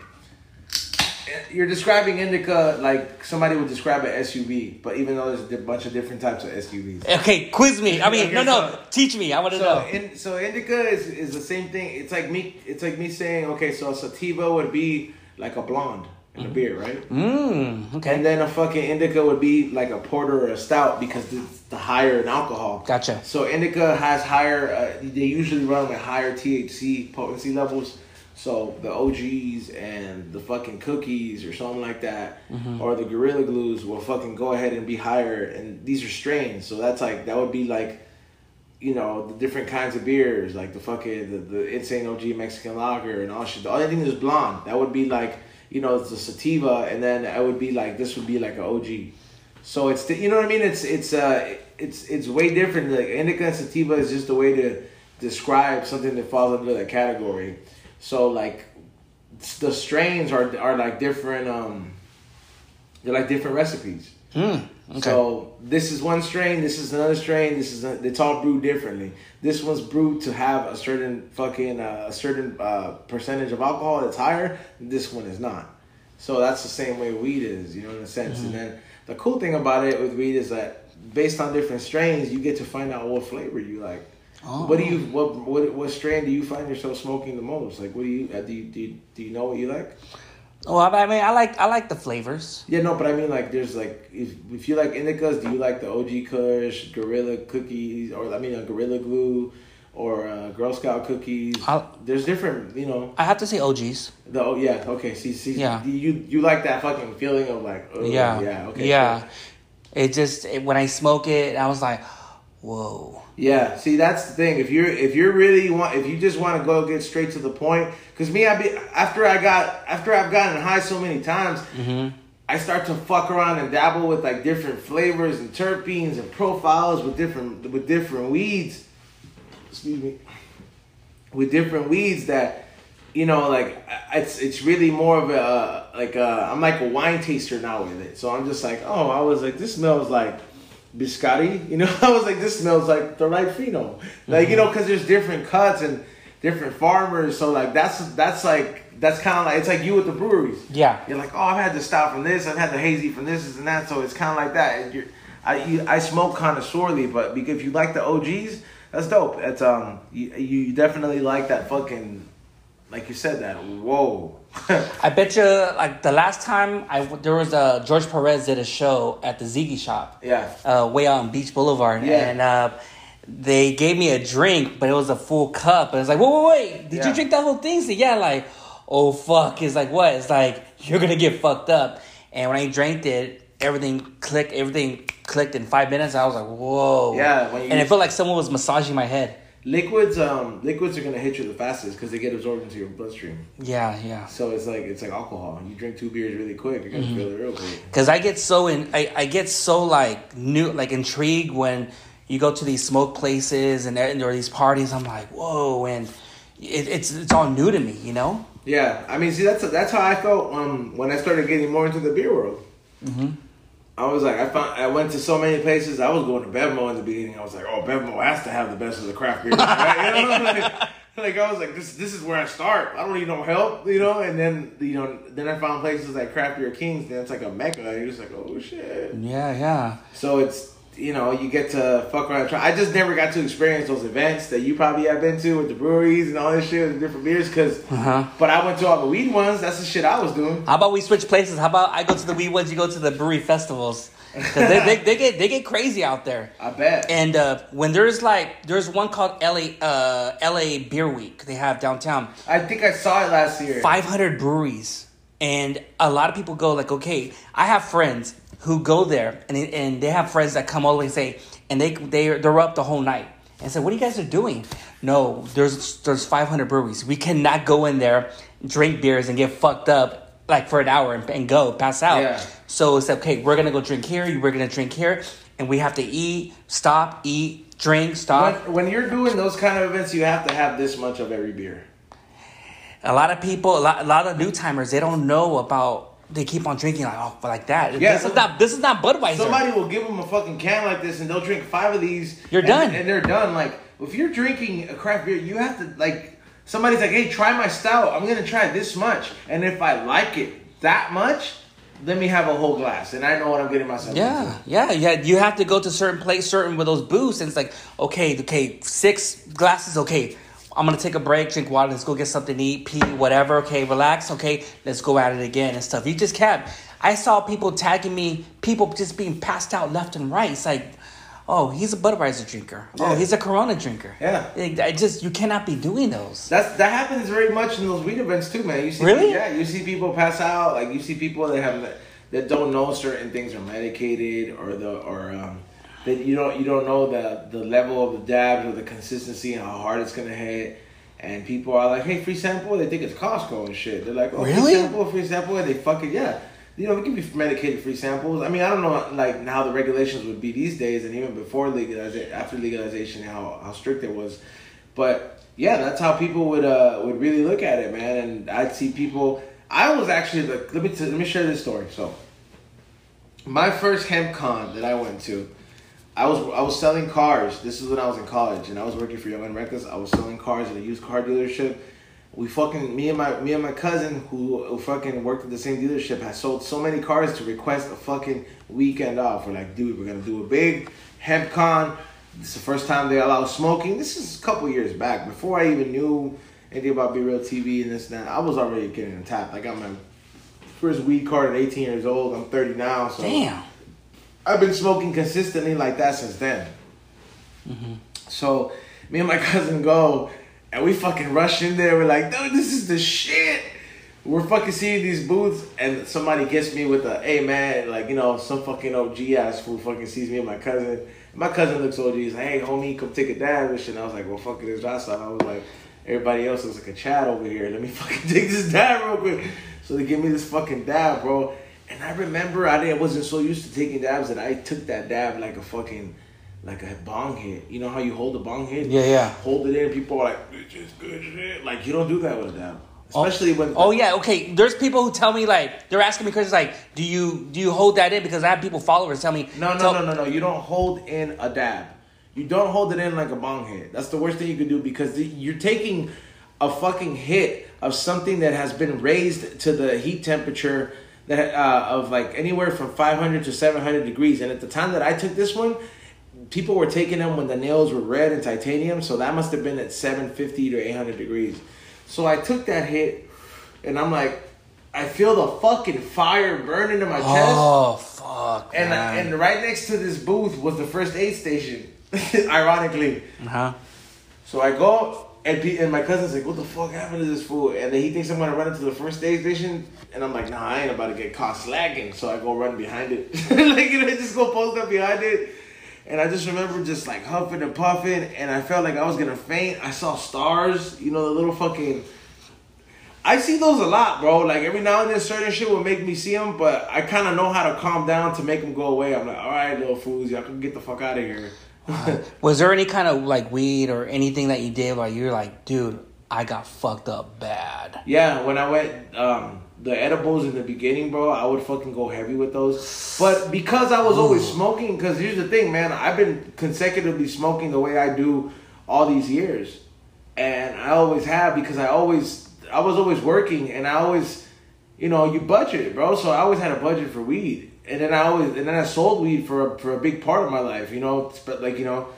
you're describing indica like somebody would describe an SUV, but even though there's a bunch of different types of SUVs. Okay, quiz me. I mean, Okay, no, no, so- teach me. I want to So, know. in, so indica is, is the same thing. It's like me. It's like me saying, okay, so a sativa would be like a blonde in a beer, right? Mmm. Okay. And then a fucking indica would be like a porter or a stout because it's the higher in alcohol. Gotcha. So indica has higher. Uh, they usually run with higher THC potency levels. So the OGs and the fucking cookies or something like that, or the Gorilla Glues will fucking go ahead and be higher. And these are strains, so that's like that would be like, you know, the different kinds of beers, like the fucking the, the insane OG Mexican lager and all shit. The only thing is blonde. That would be like, you know, it's the sativa, and then I would be like this would be like an OG. So it's the, you know what I mean. It's it's uh it's it's way different. Like indica and sativa is just a way to describe something that falls under that category. So like the strains are are like different. Um, they're like different recipes. Hmm. Okay. So this is one strain. This is another strain. This is a, it's all brewed differently. This one's brewed to have a certain fucking uh, a certain uh, percentage of alcohol that's higher. This one is not. So that's the same way weed is, you know, in a sense. And then the cool thing about it with weed is that based on different strains, you get to find out what flavor you like. Oh. What do you what what what strain do you find yourself smoking the most? Like, what do you uh, do? You, do you, do you know what you like? Well, I mean, I like I like the flavors. Yeah, no, but I mean, like, there's like, if if you like indicas, do you like the OG Kush, Gorilla cookies, or I mean, a Gorilla Glue, or uh, Girl Scout cookies? I'll- there's different, you know. I have to say OGs. The oh yeah, okay. See, see, Yeah. You you like that fucking feeling of like, oh, yeah. yeah, okay, Yeah. cool. It just it, when I smoke it, I was like, whoa. Yeah, see that's the thing. If you're if you're really want if you just want to go get straight to the point, because me, I be after I got after I've gotten high so many times, mm-hmm. I start to fuck around and dabble with like different flavors and terpenes and profiles with different with different weeds. Excuse me, with different weeds that you know like it's it's really more of a like a, I'm like a wine taster now with it. So I'm just like, oh, I was like this smells like biscotti. You know, I was like, this smells like the right pheno. Like, you know, because there's different cuts and different farmers. So like that's that's like that's kind of like it's like you with the breweries. Yeah. You're like, oh, I've had the stout from this, I've had the hazy from this, and that. So it's kind of like that. And You're, I you, I smoke connoisseurly, but because if you like the OGs, that's dope. That's um you, you definitely like that fucking like you said that. Whoa. I bet you, like the last time I there was a George Perez did a show at the Ziggy Shop. Yeah. Uh, way out on Beach Boulevard, Yeah. and uh, they gave me a drink, but it was a full cup. And it's like, wait, wait, wait, did Yeah. you drink that whole thing? So yeah, like, oh fuck, it's like what? It's like you're gonna get fucked up. And when I drank it, everything clicked. Everything clicked in five minutes. I was like, whoa. Yeah, when you- and it felt like someone was massaging my head. Liquids, um, liquids are gonna hit you the fastest because they get absorbed into your bloodstream. Yeah, yeah. So it's like it's like alcohol. You drink two beers really quick, you're gonna Mm-hmm. feel it real quick. Cause I get so in, I, I get so like new, like intrigued when you go to these smoke places and there, and there are these parties. I'm like, whoa, and it, it's it's all new to me, you know. Yeah, I mean, see, that's that's how I felt um, when I started getting more into the beer world. Mm-hmm. I was like, I found, I went to so many places. I was going to Bevmo in the beginning. I was like, oh, Bevmo has to have the best of the craft beer. Right? You know? like, like, I was like, this this is where I start. I don't need no help, you know. And then you know, then I found places like Craft Beer Kings. Then it's like a mecca. You're just like, oh shit. Yeah, yeah. So it's you know you get to fuck around. and Try. I just never got to experience those events that you probably have been to with the breweries and all this shit and different beers. Cause, Uh-huh. but I went to all the weed ones. That's the shit I was doing. How about we switch places? How about I go to the weed ones, you go to the brewery festivals? Cause they, they, they get they get crazy out there. I bet. And uh, when there's like there's one called LA uh, LA Beer Week they have downtown. I think I saw it last year. 500 breweries and a lot of people go like okay i have friends who go there and, and they have friends that come all the way and say and they, they they're up the whole night and say what are you guys are doing no there's there's 500 breweries we cannot go in there drink beers and get fucked up like for an hour and, and go pass out Yeah. so it's like okay we're gonna go drink here we're gonna drink here and we have to eat stop eat drink stop When, when you're doing those kind of events, you have to have this much of every beer. a lot of people, a lot, a lot of new timers, they don't know about. They keep on drinking like oh, like that. Yeah, this so- is not. This is not Budweiser. Somebody will give them a fucking can like this, and they'll drink five of these. You're and- done. and they're done. Like if you're drinking a craft beer, you have to like. Somebody's like, "Hey, try my stout. I'm gonna try this much, and if I like it that much, let me have a whole glass, and I know what I'm getting myself yeah, into." yeah, yeah. You have to go to certain place, certain with those booths, and it's like okay, okay, six glasses. Okay, I'm gonna take a break, drink water. Let's go get something to eat, pee, whatever. Okay, relax. Okay, let's go at it again and stuff. You just can't. I saw people tagging me, people just being passed out left and right. It's like. Oh, he's a Budweiser drinker. Oh, he's a Corona drinker. Yeah. It- I just you cannot be doing those. That's that happens very much in those weed events too, man. You see, Really? Yeah, you see people pass out. Like you see people that have that don't know certain things are medicated or the or um, that you don't you don't know the the level of the dabs or the consistency and how hard it's gonna hit. And people are like, "Hey, free sample." They think it's Costco and shit. They're like, "Oh, Really? free sample, free sample," and they fucking yeah. You know, we can be medicated free samples. I mean, I don't know like how the regulations would be these days, and even before legalization, after legalization, how how strict it was. But yeah, that's how people would uh would really look at it, man. And I'd see people. I was actually the let me t- let me share this story. So, my first hemp con that I went to, I was I was selling cars. This is when I was in college, and I was working for Young and Reckless. I was selling cars at a used car dealership. We fucking me and my me and my cousin who, fucking worked at the same dealership had sold so many cars to request a fucking weekend off. We're like, dude, we're gonna do a big hemp con. This is the first time they allow smoking. This is a couple years back before I even knew anything about B-Real TV and this and that. I was already getting tapped. I got my first weed card at 18 years old. I'm 30 now, so Damn. I've been smoking consistently like that since then. Mm-hmm. So me and my cousin go, and we fucking rush in there. We're like, dude, this is the shit. We're fucking seeing these booths, and somebody gets me with a, hey man, like you know, some fucking OG ass fool fucking sees me and my cousin. My cousin looks OG. He's like, hey homie, come take a dab and shit. And I was like, well, fuck it, it's. I was like, everybody else looks like a Chad over here. Let me fucking take this dab real quick. So they give me this fucking dab, bro. And I remember I didn't, wasn't so used to taking dabs that I took that dab like a fucking, like a bong hit. You know how you hold a bong hit? Yeah, yeah. Hold it in. People are like, it's just good shit. Like you don't do that with a dab, oh. especially when. Oh yeah, okay. There's people who tell me like they're asking me questions like, do you do you hold that in? Because I have people followers tell me No, no, tell- no, no, no. You don't hold in a dab. You don't hold it in like a bong hit. That's the worst thing you could do because the- you're taking a fucking hit of something that has been raised to the heat temperature that uh, of like anywhere from 500 to 700 degrees. And at the time that I took this one, people were taking them when the nails were red and titanium. So that must have been at 750 to 800 degrees. So I took that hit, and I'm like, I feel the fucking fire burning in my chest. Oh fuck. And and right next to this booth was the first aid station, ironically. Uh huh? So I go and and my cousin's like, "What the fuck happened to this fool?" And then he thinks I'm gonna run into the first aid station, and I'm like, "Nah, I ain't about to get caught slacking." So I go run behind it, like you know, just go post up behind it. And I just remember just like huffing and puffing, and I felt like I was gonna faint. I saw stars, you know, the little fucking. I see those a lot, bro. Like every now and then, certain shit will make me see them, but I kind of know how to calm down to make them go away. I'm like, all right, little fools, y'all can get the fuck out of here. Was there any kind of like weed or anything that you did while you're like, dude, I got fucked up bad? Yeah, when I went um, the edibles in the beginning, bro, I would fucking go heavy with those. But because I was always smoking, because here's the thing, man, I've been consecutively smoking the way I do all these years, and I always have because I always I was always working, and I always, you know, you budget, bro. So I always had a budget for weed, and then I always and then I sold weed for a, for a big part of my life, you know, but like you know,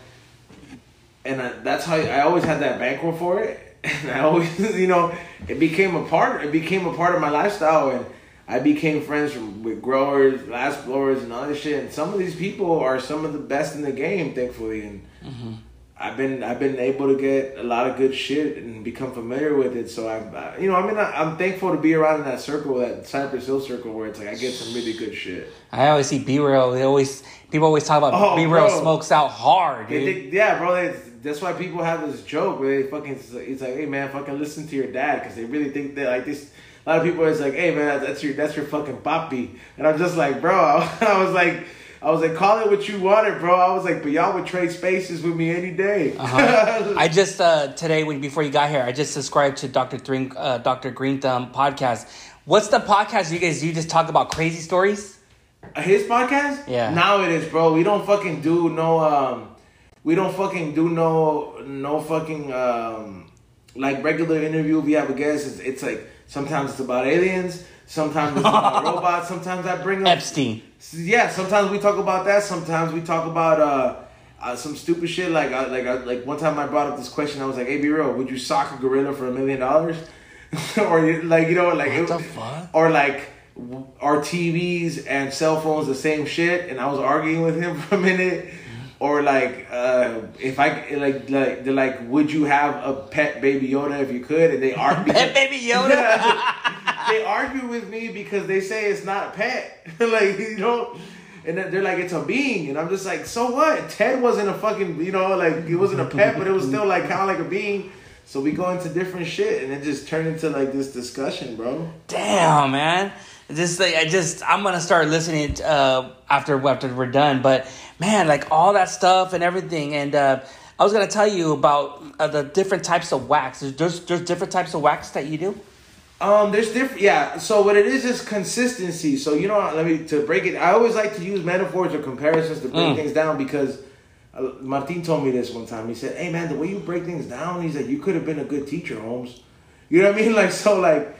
and I, that's how I always had that bankroll for it, and I always, you know, it became a part. It became a part of my lifestyle, and I became friends from, with growers, glass blowers, and all this shit. And some of these people are some of the best in the game, thankfully. And mm-hmm. I've been I've been able to get a lot of good shit and become familiar with it. So I, I you know, I mean, I, I'm thankful to be around in that circle, that Cypress Hill circle, where it's like I get some really good shit. I always see B real. They always people always talk about Oh, B real smokes out hard, They dude. think- yeah, bro. That's why people have this joke where they fucking. It's like, hey man, fucking listen to your dad because they really think that like this. A lot of people is like, hey man, that's your that's your fucking papi, and I'm just like, bro. I was like, I was like, call it what you wanted, bro. I was like, but y'all would trade spaces with me any day. Uh-huh. I just uh, today when before you got here, I just subscribed to Doctor Green uh, Doctor Green Thumb podcast. What's the podcast you guys? You just talk about crazy stories. His podcast? Yeah. Now it is, bro. We don't fucking do no um we don't fucking do no no fucking um like regular interview if we have a guest. It's, it's like sometimes it's about aliens, sometimes it's about robots, sometimes I bring up Epstein. yeah, sometimes we talk about that. Sometimes we talk about uh, uh some stupid shit. Like I, like I, like one time I brought up this question. I was like, "Hey, B-Real. Would you sock a gorilla for a million dollars?" Or like you know like What it- the fuck? or like our TVs and cell phones the same shit. And I was arguing with him for a minute. Or like uh, if I like like they're like, would you have a pet baby Yoda if you could? And they are Pet Baby Yoda? They argue with me because they say it's not a pet. like, you know, and they're like, it's a being. And I'm just like, so what? Ted wasn't a fucking, you know, like, it wasn't a pet, but it was still like kind of like a being. So we go into different shit and it just turned into like this discussion, bro. Damn, man. Just like I just I'm gonna start listening uh, after after we're done. But man, like all that stuff and everything, and uh, I was gonna tell you about uh, the different types of wax. There's, there's there's different types of wax that you do. Um, there's different, yeah. So what it is is consistency. So you know, let me to break it. I always like to use metaphors or comparisons to break Mm. things down because uh, Martin told me this one time. He said, "Hey man, the way you break things down, he's like, you could have been a good teacher, Holmes. You know what I mean? Like so, like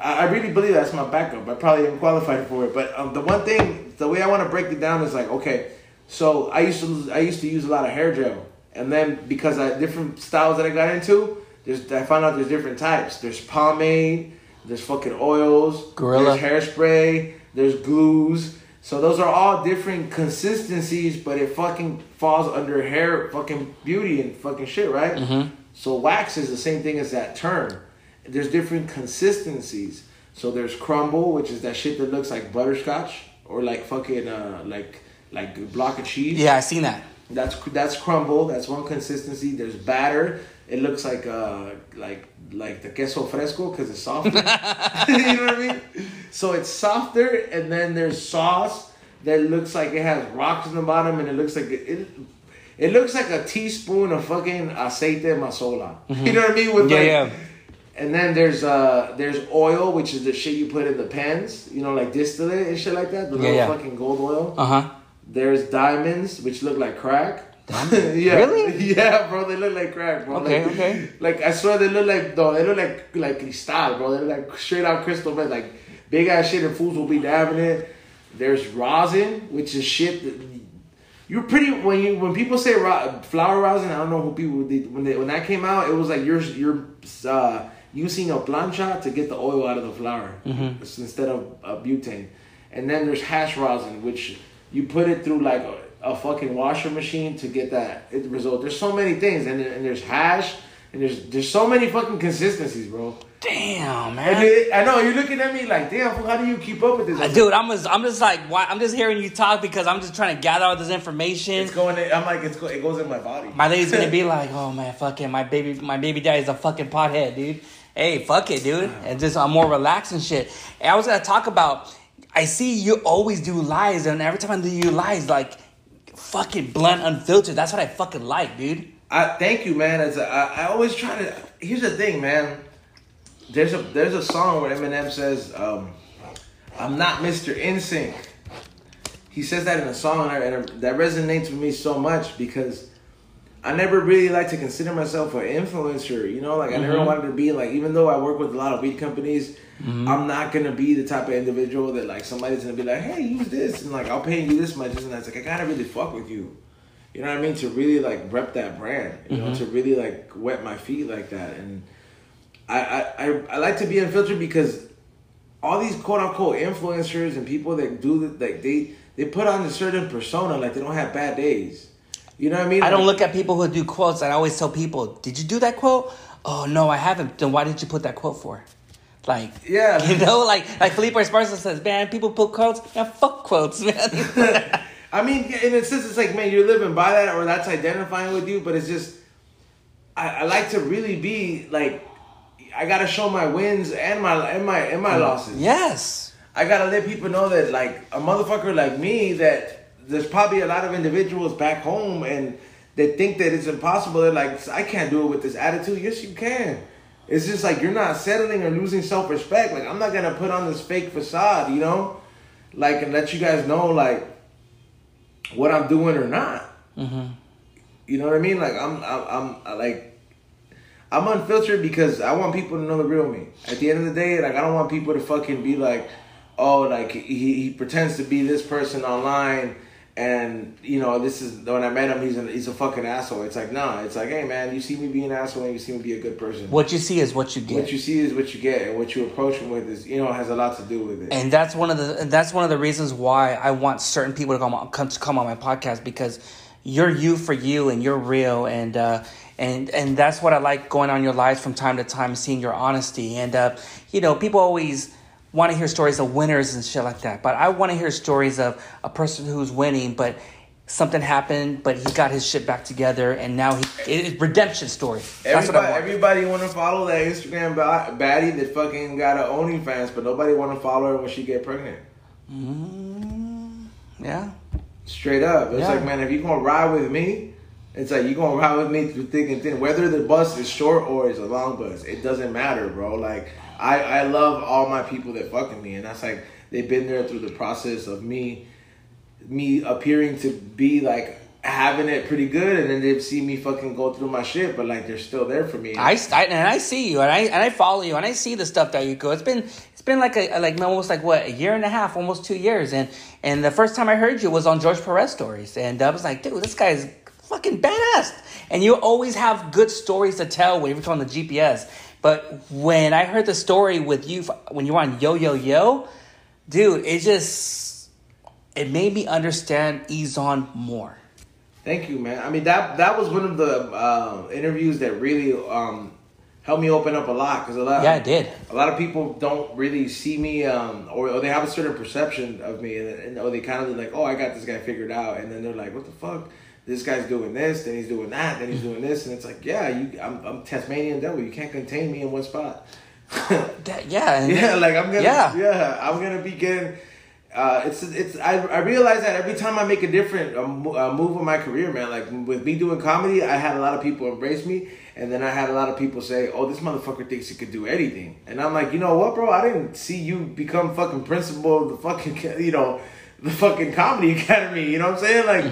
I, I really believe that's my backup. I probably am qualified for it. But um, the one thing, the way I want to break it down is like, okay, so I used to I used to use a lot of hair gel, and then because I different styles that I got into, there's I found out there's different types. There's pomade, there's fucking oils, Gorilla. there's hairspray, there's glues. So those are all different consistencies, but it fucking falls under hair fucking beauty and fucking shit, right? Mm-hmm. So wax is the same thing as that term. There's different consistencies. So there's crumble, which is that shit that looks like butterscotch or like fucking uh like like a block of cheese. Yeah, I seen that. That's that's crumble. That's one consistency. There's batter. It looks like uh like like the queso fresco because it's softer. you know what I mean? So it's softer, and then there's sauce that looks like it has rocks in the bottom, and it looks like it. it it looks like a teaspoon of fucking aceite Mazola. You know what I mean? With Mm-hmm. Yeah, like, yeah. And then there's uh there's oil, which is the shit you put in the pans, you know, like distillate and shit like that. The Yeah, little yeah. fucking gold oil. Uh huh. There's diamonds, which look like crack. Diamonds? yeah. Really? Yeah, bro. They look like crack, bro. Okay, like, okay. Like I swear they look like no, they look like like cristal, bro. They look like straight out crystal, but like big ass shit, and fools will be dabbing it. There's rosin, which is shit that you're pretty when you when people say ro- flower rosin. I don't know who people they, when they, when that came out, it was like your your uh, using a plancha to get the oil out of the flower Mm-hmm. instead of uh, butane. And then there's hash rosin, which you put it through like a, fucking washer machine to get that result. There's so many things, and, and there's hash, and there's there's so many fucking consistencies, bro. Damn, man. it- I know you're looking at me like, damn, how do you keep up with this? Uh, Dude, I'm just, I'm just like, why, I'm just hearing you talk because I'm just trying to gather all this information. it's going. In, I'm like, it's go, it goes in my body. My lady's gonna be like, "Oh man, fucking my baby, my baby daddy's a fucking pothead, dude." Hey, fuck it, dude. And just I'm more relaxed and shit. And I was gonna talk about. I see you always do lies, and every time I do you lies, like fucking blunt, unfiltered. That's what I fucking like, dude. I thank you, man. It's a, I, I always try to. Here's the thing, man. There's a there's a song where Eminem says, um, "I'm not Mr. NSYNC." He says that in a song, and that resonates with me so much because I never really like to consider myself an influencer. You know, like I never mm-hmm. wanted to be like, even though I work with a lot of weed companies, mm-hmm. I'm not gonna be the type of individual that like somebody's gonna be like, "Hey, use this," and like I'll pay you this much, and that's like I gotta really fuck with you. You know what I mean? To really like rep that brand, you know, mm-hmm. to really like wet my feet like that. And I, I, I, I like to be unfiltered because all these quote unquote influencers and people that do the, like they they put on a certain persona like they don't have bad days. You know what I mean? I don't look at people who do quotes. I always tell people, "Did you do that quote?" Oh no, I haven't. Then why did you put that quote for? Like, Yeah. you know, like like Felipe Esparza says, "Man, people put quotes. Man, fuck quotes, man." I mean, in a sense, it's like, man, you're living by that, or that's identifying with you. But it's just, I, I like to really be like, I gotta show my wins and my and my and my mm. losses. yes. I gotta let people know that like a motherfucker like me that there's probably a lot of individuals back home and they think that it's impossible. They're like, I can't do it with this attitude. Yes, you can. It's just like you're not settling or losing self respect. Like I'm not gonna put on this fake facade, you know, like and let you guys know like what I'm doing or not. Mm-hmm. You know what I mean? Like I'm, I'm, I'm like, I'm unfiltered because I want people to know the real me. At the end of the day, like I don't want people to fucking be like, oh, like he, he pretends to be this person online, and you know this is when I met him, he's a, he's a fucking asshole. It's like nah, it's like hey man, you see me be an asshole and you see me be a good person. What you see is what you get. What you see is what you get, and what you approach him with is you know has a lot to do with it. and that's one of the and that's one of the reasons why I want certain people to come on, come to come on my podcast because you're you for you and you're real and uh, and and that's what I like going on your lives from time to time, seeing your honesty and uh, you know people always want to hear stories of winners and shit like that, but I want to hear stories of a person who's winning, but something happened, but he got his shit back together, and now he it's redemption story. That's Everybody, want. everybody want to follow that Instagram ba- baddie that fucking got her OnlyFans, but nobody want to follow her when she get pregnant. Mm, yeah. Straight up, it's Yeah. like man, if you gonna ride with me, it's like you gonna ride with me through thick and thin. Whether the bus is short or it's a long bus, it doesn't matter, bro. Like I, I love all my people that fucking me, and that's like they've been there through the process of me, me appearing to be like having it pretty good, and then they've seen me fucking go through my shit, but like they're still there for me. I, I and I see you and I and I follow you and I see the stuff that you go. It's been it's been like a like almost like what a year and a half, almost two years. And and the first time I heard you was on George Perez stories, and I was like, dude, this guy's fucking badass. And you always have good stories to tell when you're on the GPS. But when I heard the story with you when you were on Yo Yo Yo, dude, it just it made me understand E-Zone more. Thank you, man. I mean that that was one of the uh, interviews that really um, helped me open up a lot because a lot Yeah, it did. a lot of people don't really see me um, or, or they have a certain perception of me and, and or they kind of like oh I got this guy figured out and then they're like what the fuck this guy's doing this then he's doing that then he's doing this and it's like yeah you I'm, I'm Tasmanian devil you can't contain me in one spot That, yeah, yeah like I'm gonna Yeah. yeah, I'm gonna begin. uh, it's it's I, I realize that every time I make a different uh, move in my career, man. Like with me doing comedy, I had a lot of people embrace me, and then I had a lot of people say, "Oh, this motherfucker thinks he could do anything," and I'm like, you know what, bro? I didn't see you become fucking principal of the fucking you know the fucking comedy academy. You know what I'm saying? Like,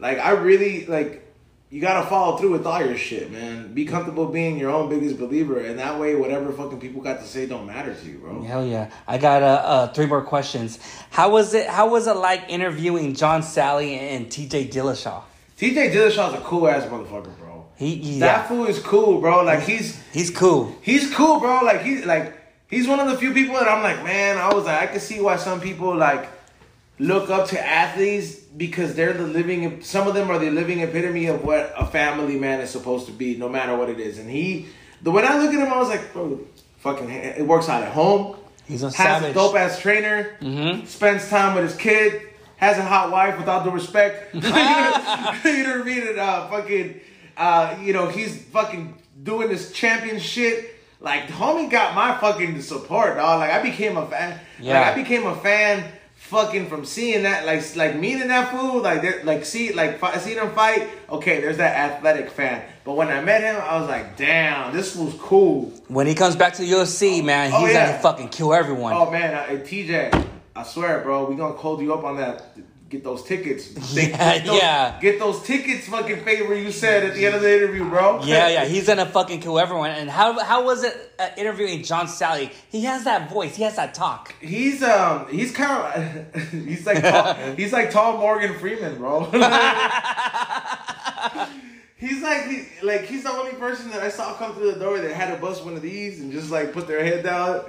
like I really like. You gotta follow through with all your shit, man. Be comfortable being your own biggest believer, and that way, whatever fucking people got to say don't matter to you, bro. Hell yeah! I got uh, uh, three more questions. How was it? How was it like interviewing John Salley and T.J. Dillashaw? TJ Dillashaw's a cool ass motherfucker, bro. He, he That yeah. fool is cool, bro. Like he's He's cool. he's cool, bro. Like he's like he's one of the few people that I'm like, man. I was like, I can see why some people like look up to athletes because they're the living. Some of them are the living epitome of what a family man is supposed to be, no matter what it is. And he, the when I look at him, I was like, bro, fucking, it works out at home. He's a has savage. a dope ass trainer. Mhm. Spends time with his kid. Has a hot wife without the respect. you know what I mean? And, uh, fucking, uh, you know, he's fucking doing this champion shit. Like, homie got my fucking support, dog. Like, I became a fan. Yeah. Like, I became a fan fucking from seeing that, like, like meeting that fool, like, like, see, like, fi- seeing him fight. Okay, there's that athletic fan. But when I met him, I was like, damn, this was cool. When he comes back to the UFC, man, Oh, he's yeah. gonna fucking kill everyone. Oh man, uh, TJ, I swear, bro, we gonna hold you up on that. Get those tickets. They- Yeah, get those, yeah. Get those tickets, fucking favor you said at the end of the interview, bro. Yeah, yeah, he's gonna fucking kill everyone. And how how was it uh, interviewing John Salley? He has that voice. He has that talk. He's um he's kind of he's like tall, he's like tall Morgan Freeman, bro. he's like he, like he's the only person that I saw come through the door that had to bust one of these and just like put their head down.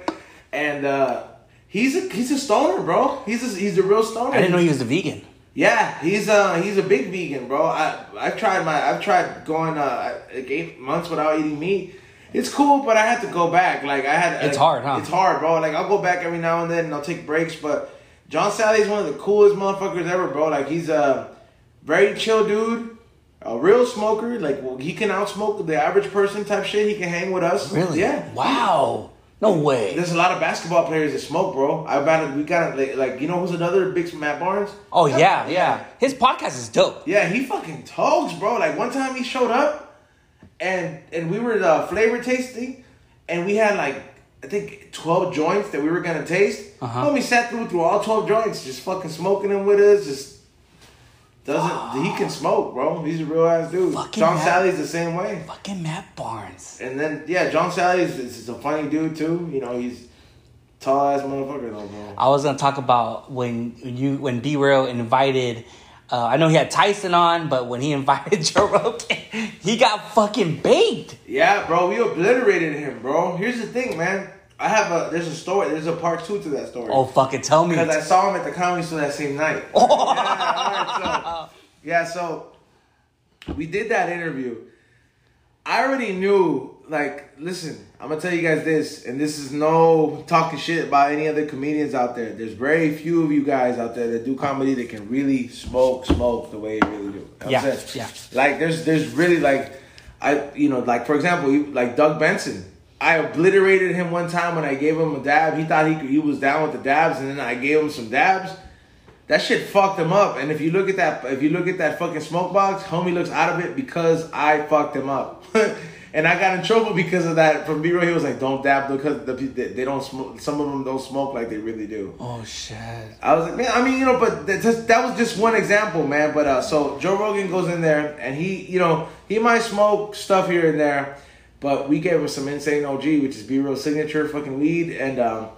And uh he's a he's a stoner, bro. He's a, he's a real stoner. I didn't know he was a vegan. Yeah, he's uh he's a big vegan, bro. I I've tried my I've tried going uh like eight months without eating meat. It's cool, but I had to go back. Like I had. It's like, hard, huh? It's hard, bro. Like I'll go back every now and then, and I'll take breaks. But John Salley's one of the coolest motherfuckers ever, bro. Like he's a very chill dude, a real smoker. Like well, he can outsmoke the average person type shit. He can hang with us. Really? Yeah. Wow. No way. There's a lot of basketball players that smoke, bro. I about we got like, like you know who's another big Matt Barnes? Oh yeah, yeah. His podcast is dope. Yeah, he fucking togs, bro. Like one time he showed up, and and we were uh, flavor tasting, and we had like I think twelve joints that we were gonna taste. Uh-huh. Homie sat through through all twelve joints, just fucking smoking them with us. Just doesn't he can smoke, bro? He's a real ass dude. Fucking John Matt- Salley's the same way. Fucking Matt Barnes. And then yeah, John Salley is, is a funny dude too. You know he's tall ass motherfucker though, bro. I was gonna talk about when you when B Real invited. Uh, I know he had Tyson on, but when he invited Joe Rogan, he got fucking baked. Yeah, bro, we obliterated him, bro. Here's the thing, man. I have a there's a story. There's a part two to that story. Oh, fucking tell me. Because I saw him at the comedy store that same night. Oh. yeah, all right, so, yeah, so we did that interview. I already knew, like, listen, I'm gonna tell you guys this, and this is no talking shit about any other comedians out there. There's very few of you guys out there that do comedy that can really smoke, smoke the way you really do. You know Yeah, yeah. Like, there's, there's really like, I, you know, like for example, you, like Doug Benson. I obliterated him one time when I gave him a dab. He thought he could, he was down with the dabs, and then I gave him some dabs. That shit fucked him up. And if you look at that, if you look at that fucking smoke box, homie looks out of it because I fucked him up. and I got in trouble because of that from B-Real. He was like, "Don't dab because the, they they don't smoke. Some of them don't smoke like they really do." oh shit. I was like, man, I mean, you know, but that, just, that was just one example, man. But uh, so Joe Rogan goes in there and he, you know, he might smoke stuff here and there, but we gave him some insane OG, which is B Real signature fucking weed and um,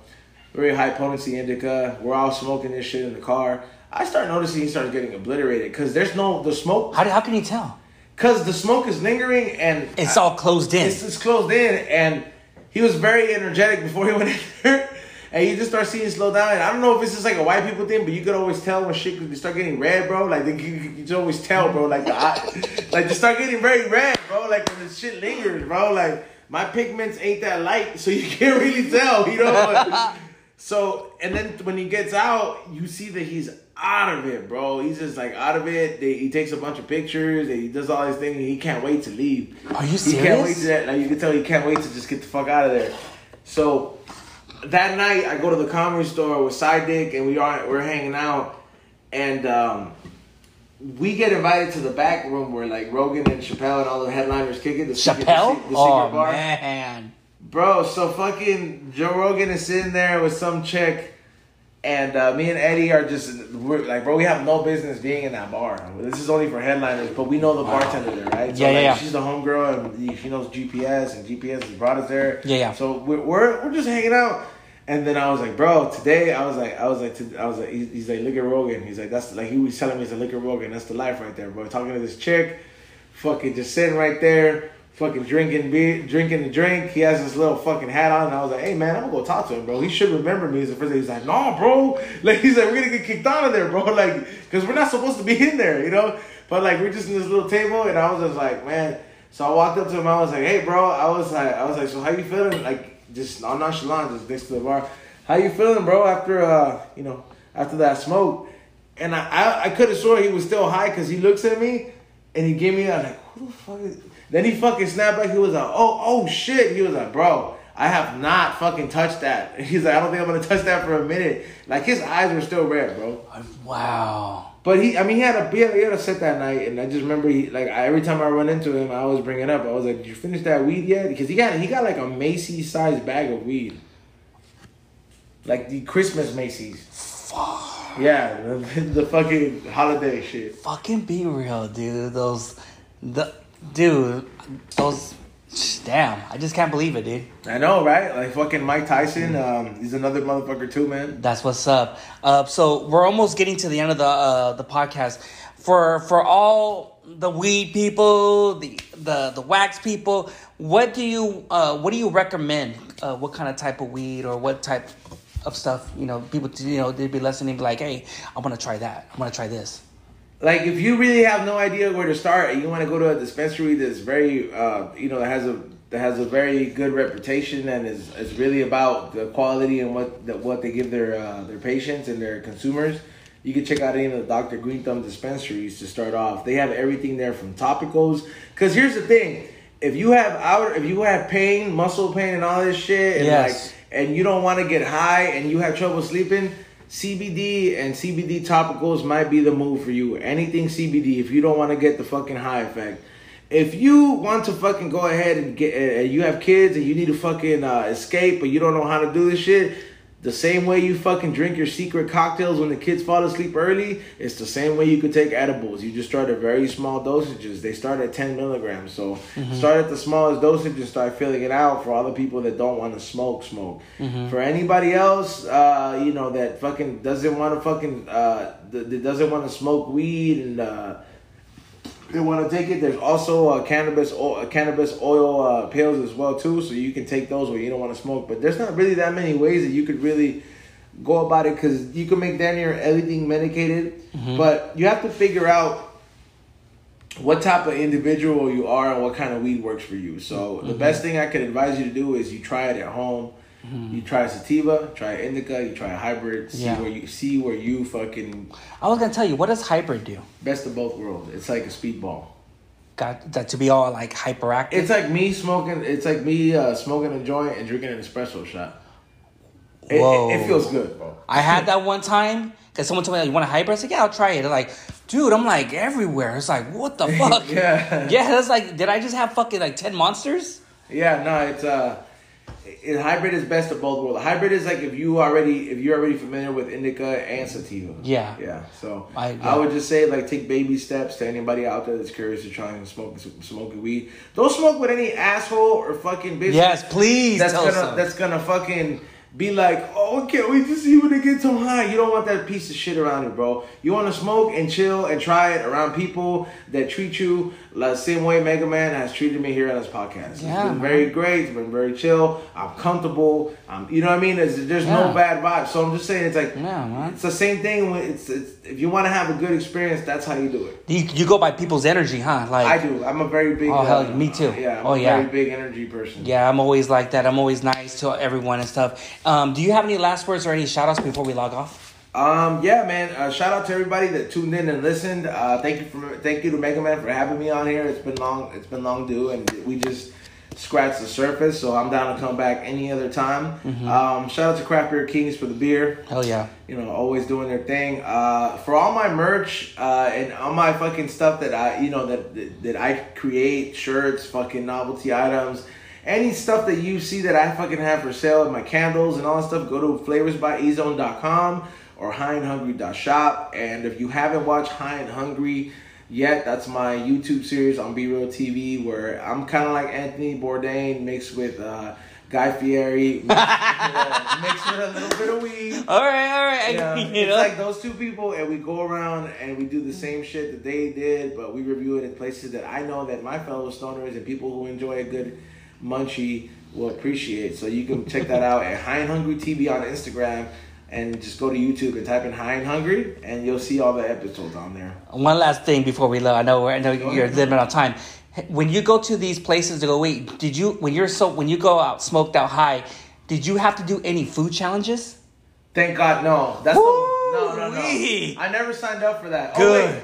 very high potency indica. We're all smoking this shit in the car. I start noticing he starts getting obliterated because there's no the smoke, How, do- how can you tell? because the smoke is lingering and It's all closed in. it's, it's closed in, and he was very energetic before he went in there. And you just start seeing it slow down. And I don't know if it's just like a white people thing, but you could always tell when shit you start getting red, bro. Like you, you, you just always tell, bro. Like the eye, like you start getting very red. Like when the shit lingers, bro. Like my pigments ain't that light, so you can't really tell, you know. So and then when he gets out, you see that he's out of it, bro. He's just like out of it. They, he takes a bunch of pictures. And he does all these things. He can't wait to leave. Are you serious? He can't wait to that. Like you can tell, he can't wait to just get the fuck out of there. So that night, I go to the comedy store with Side Dick, and we are we're hanging out, and um, we get invited to the back room where like Rogan and Chappelle and all the headliners kick it. The secret- Chappelle? the, se- the secret oh bar. man. Bro, so fucking Joe Rogan is sitting there with some chick, and uh, me and Eddie are just we're like, bro, we have no business being in that bar. This is only for headliners, but we know the bartender there, right? So Yeah, yeah, like, yeah. She's the homegirl, and she knows GPS, and GPS has brought us there. Yeah, yeah. So we're we're, we're just hanging out. And then I was like, bro, today I was like, I was like, I was like, he's, he's like, look at Rogan. He's like, that's like he was telling me, he's look at Rogan, that's the life right there, bro. Talking to this chick, fucking just sitting right there, fucking drinking beer, drinking the drink. He has this little fucking hat on, and I was like, "Hey man, I'm gonna go talk to him, bro. He should remember me." As the first day, he's like, "No, bro. Like he's like, we're gonna get kicked out of there, bro. Like, cause we're not supposed to be in there, you know." But like, we're just in this little table, and I was just like, man. So I walked up to him. I was like, "Hey, bro." I was like, I was like, "So how you feeling?" Like, just on nonchalant, just next to the bar. How you feeling, bro? After uh, you know, after that smoke, and I I, I could have swore he was still high because he looks at me, and he gave me a like, "Who the fuck is?" Then he fucking snapped back. He was like, "Oh, oh shit!" He was like, "Bro." I have not fucking touched that. He's like, I don't think I'm gonna touch that for a minute. Like his eyes were still red, bro. Wow. But he, I mean, he had a he had, he had a set that night, and I just remember he like I, every time I run into him, I always bring it up. I was like, "Did you finish that weed yet?" Because he got he got like a Macy's sized bag of weed, like the Christmas Macy's. Fuck. Yeah, the, the fucking holiday shit. Fucking be real, dude. Those, the dude, those. Damn, I just can't believe it, dude. I know, right? Like fucking Mike Tyson. Um, he's another motherfucker too, man. That's what's up. Uh, so we're almost getting to the end of the uh, the podcast. For for all the weed people, the the the wax people, what do you uh, what do you recommend? Uh, what kind of type of weed or what type of stuff? You know, people you know they'd be listening, be like, hey, I want to try that. I want to try this. Like if you really have no idea where to start, and you want to go to a dispensary that's very, uh, you know, that has a that has a very good reputation and is, is really about the quality and what the, what they give their uh, their patients and their consumers. You can check out any of the Dr. Green Thumb dispensaries to start off. They have everything there from topicals. Cause here's the thing: if you have outer, if you have pain, muscle pain, and all this shit, and Yes. like, and you don't want to get high, and you have trouble sleeping, CBD and CBD topicals might be the move for you. Anything CBD if you don't want to get the fucking high effect. If you want to fucking go ahead and get, and you have kids and you need to fucking uh, escape, but you don't know how to do this shit, the same way you fucking drink your secret cocktails when the kids fall asleep early, it's the same way you could take edibles. You just start at very small dosages. They start at 10 milligrams. So start at the smallest dosage and start filling it out for all the people that don't want to smoke, smoke. For anybody else, uh, you know, that fucking doesn't want to fucking, uh, that that doesn't want to smoke weed and, uh, they want to take it. There's also uh, cannabis oil, uh, cannabis oil uh, pills as well too, so you can take those when you don't want to smoke. But there's not really that many ways that you could really go about it because you can make damn near everything medicated, but you have to figure out what type of individual you are and what kind of weed works for you. So the best thing I could advise you to do is you try it at home. You try sativa, try indica, you try a hybrid, see Yeah. where you see where you fucking I was gonna tell you, what does hybrid do? best of both worlds. It's like a speedball. Got that to be all like hyperactive. It's like me smoking. It's like me uh, smoking a joint and drinking an espresso shot. It, Whoa. it, it feels good, bro. I had that one time because someone told me, like, "You want a hybrid?" I said, "Yeah, I'll try it." They're like, "Dude, I'm like everywhere." It's like, what the fuck? Yeah. yeah. That's like, did I just have fucking like ten monsters? Yeah, no, it's uh, it, hybrid is best of both worlds. Hybrid is like if you already if you're already familiar with indica and sativa. Yeah. Yeah. So I- I, would just say like take baby steps to anybody out there that's curious to try and smoke smoking weed. Don't smoke with any asshole or fucking bitch. Yes, please That's gonna some. that's gonna fucking be like, oh, can't wait to see when they get so high. You don't want that piece of shit around you, bro. You want to smoke and chill and try it around people that treat you the same way Mega Man has treated me here on this podcast. Yeah, it's been man. very great. It's been very chill. I'm comfortable. Um, you know what I mean? There's, there's Yeah. no bad vibes. So I'm just saying, it's like Yeah, man. it's the same thing. When it's, it's if you want to have a good experience, that's how you do it. You, you go by people's energy, huh? Like I do. I'm a very big. Oh, hell, me too. Yeah. I'm Oh, a yeah. Very big energy person. Yeah, I'm always like that. I'm always nice to everyone and stuff. Um, do you have any last words or any shout outs before we log off? Um, yeah, man. Uh, shout out to everybody that tuned in and listened. Uh, thank you for thank you to Mega Man for having me on here. It's been long. It's been long due, and we just scratched the surface. So I'm down to come back any other time. Um, shout out to Craft Beer Kings for the beer. Hell yeah. You know, always doing their thing. Uh, for all my merch uh, and all my fucking stuff that I, you know, that that, that I create, shirts, fucking novelty items. Any stuff that you see that I fucking have for sale, my candles and all that stuff, go to flavorsbyezone.com or highandhungry.shop. And hungry.shop. And if you haven't watched High and Hungry yet, that's my YouTube series on B Real TV where I'm kind of like Anthony Bourdain mixed with uh, Guy Fieri mixed, with, mixed with a little bit of weed. All right, all right. You know, it's like those two people, and we go around and we do the same shit that they did, but we review it in places that I know that my fellow stoners and people who enjoy a good munchie will appreciate. So you can check that out at High and Hungry TV on Instagram, and just go to YouTube and type in High and Hungry, and you'll see all the episodes on there. One last thing before we leave. I know I know you're limited on time. When you go to these places to go eat, did you when you're so when you go out smoked out high, did you have to do any food challenges? Thank God, no. That's the, no, no, no. I never signed up for that. Oh, Good. Oh, wait.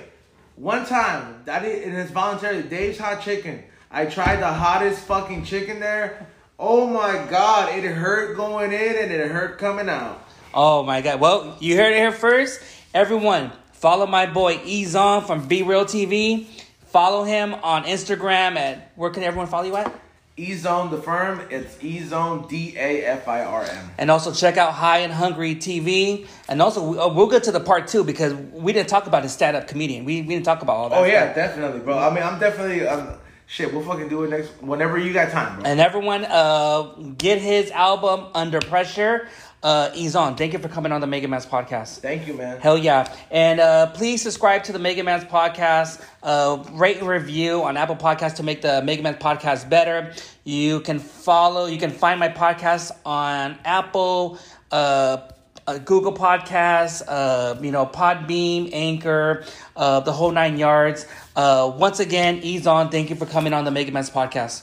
One time, that is, and it's voluntary. Dave's Hot Chicken. I tried the hottest fucking chicken there. Oh my God, it hurt going in and it hurt coming out. Oh my god. Well, you heard it here first. Everyone, follow my boy E-Zone from B-Real TV. Follow him on Instagram at where can everyone follow you at? E Zone the firm. It's E Zone D A F I R M. And also check out High and Hungry TV. And also uh, we'll get to the part two because we didn't talk about his stand up comedian. We, we didn't talk about all that. Oh stuff. yeah, definitely, bro. I mean, I'm definitely um, shit. We'll fucking do it next whenever you got time, bro. And everyone, uh, get his album Under Pressure. Uh, E-Zone, thank you for coming on the Mega Man's podcast. Thank you, man. Hell yeah. And uh, please subscribe to the Mega Man's podcast. Uh, rate and review on Apple Podcasts to make the Mega Man's podcast better. You can follow, you can find my podcast on Apple, uh, uh, Google Podcasts, uh, you know, Podbean, Anchor, uh, the whole nine yards. Uh, once again, E-Zone. Thank you for coming on the Mega Man's podcast.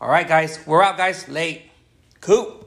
All right, guys, we're out, guys. Late. Cool.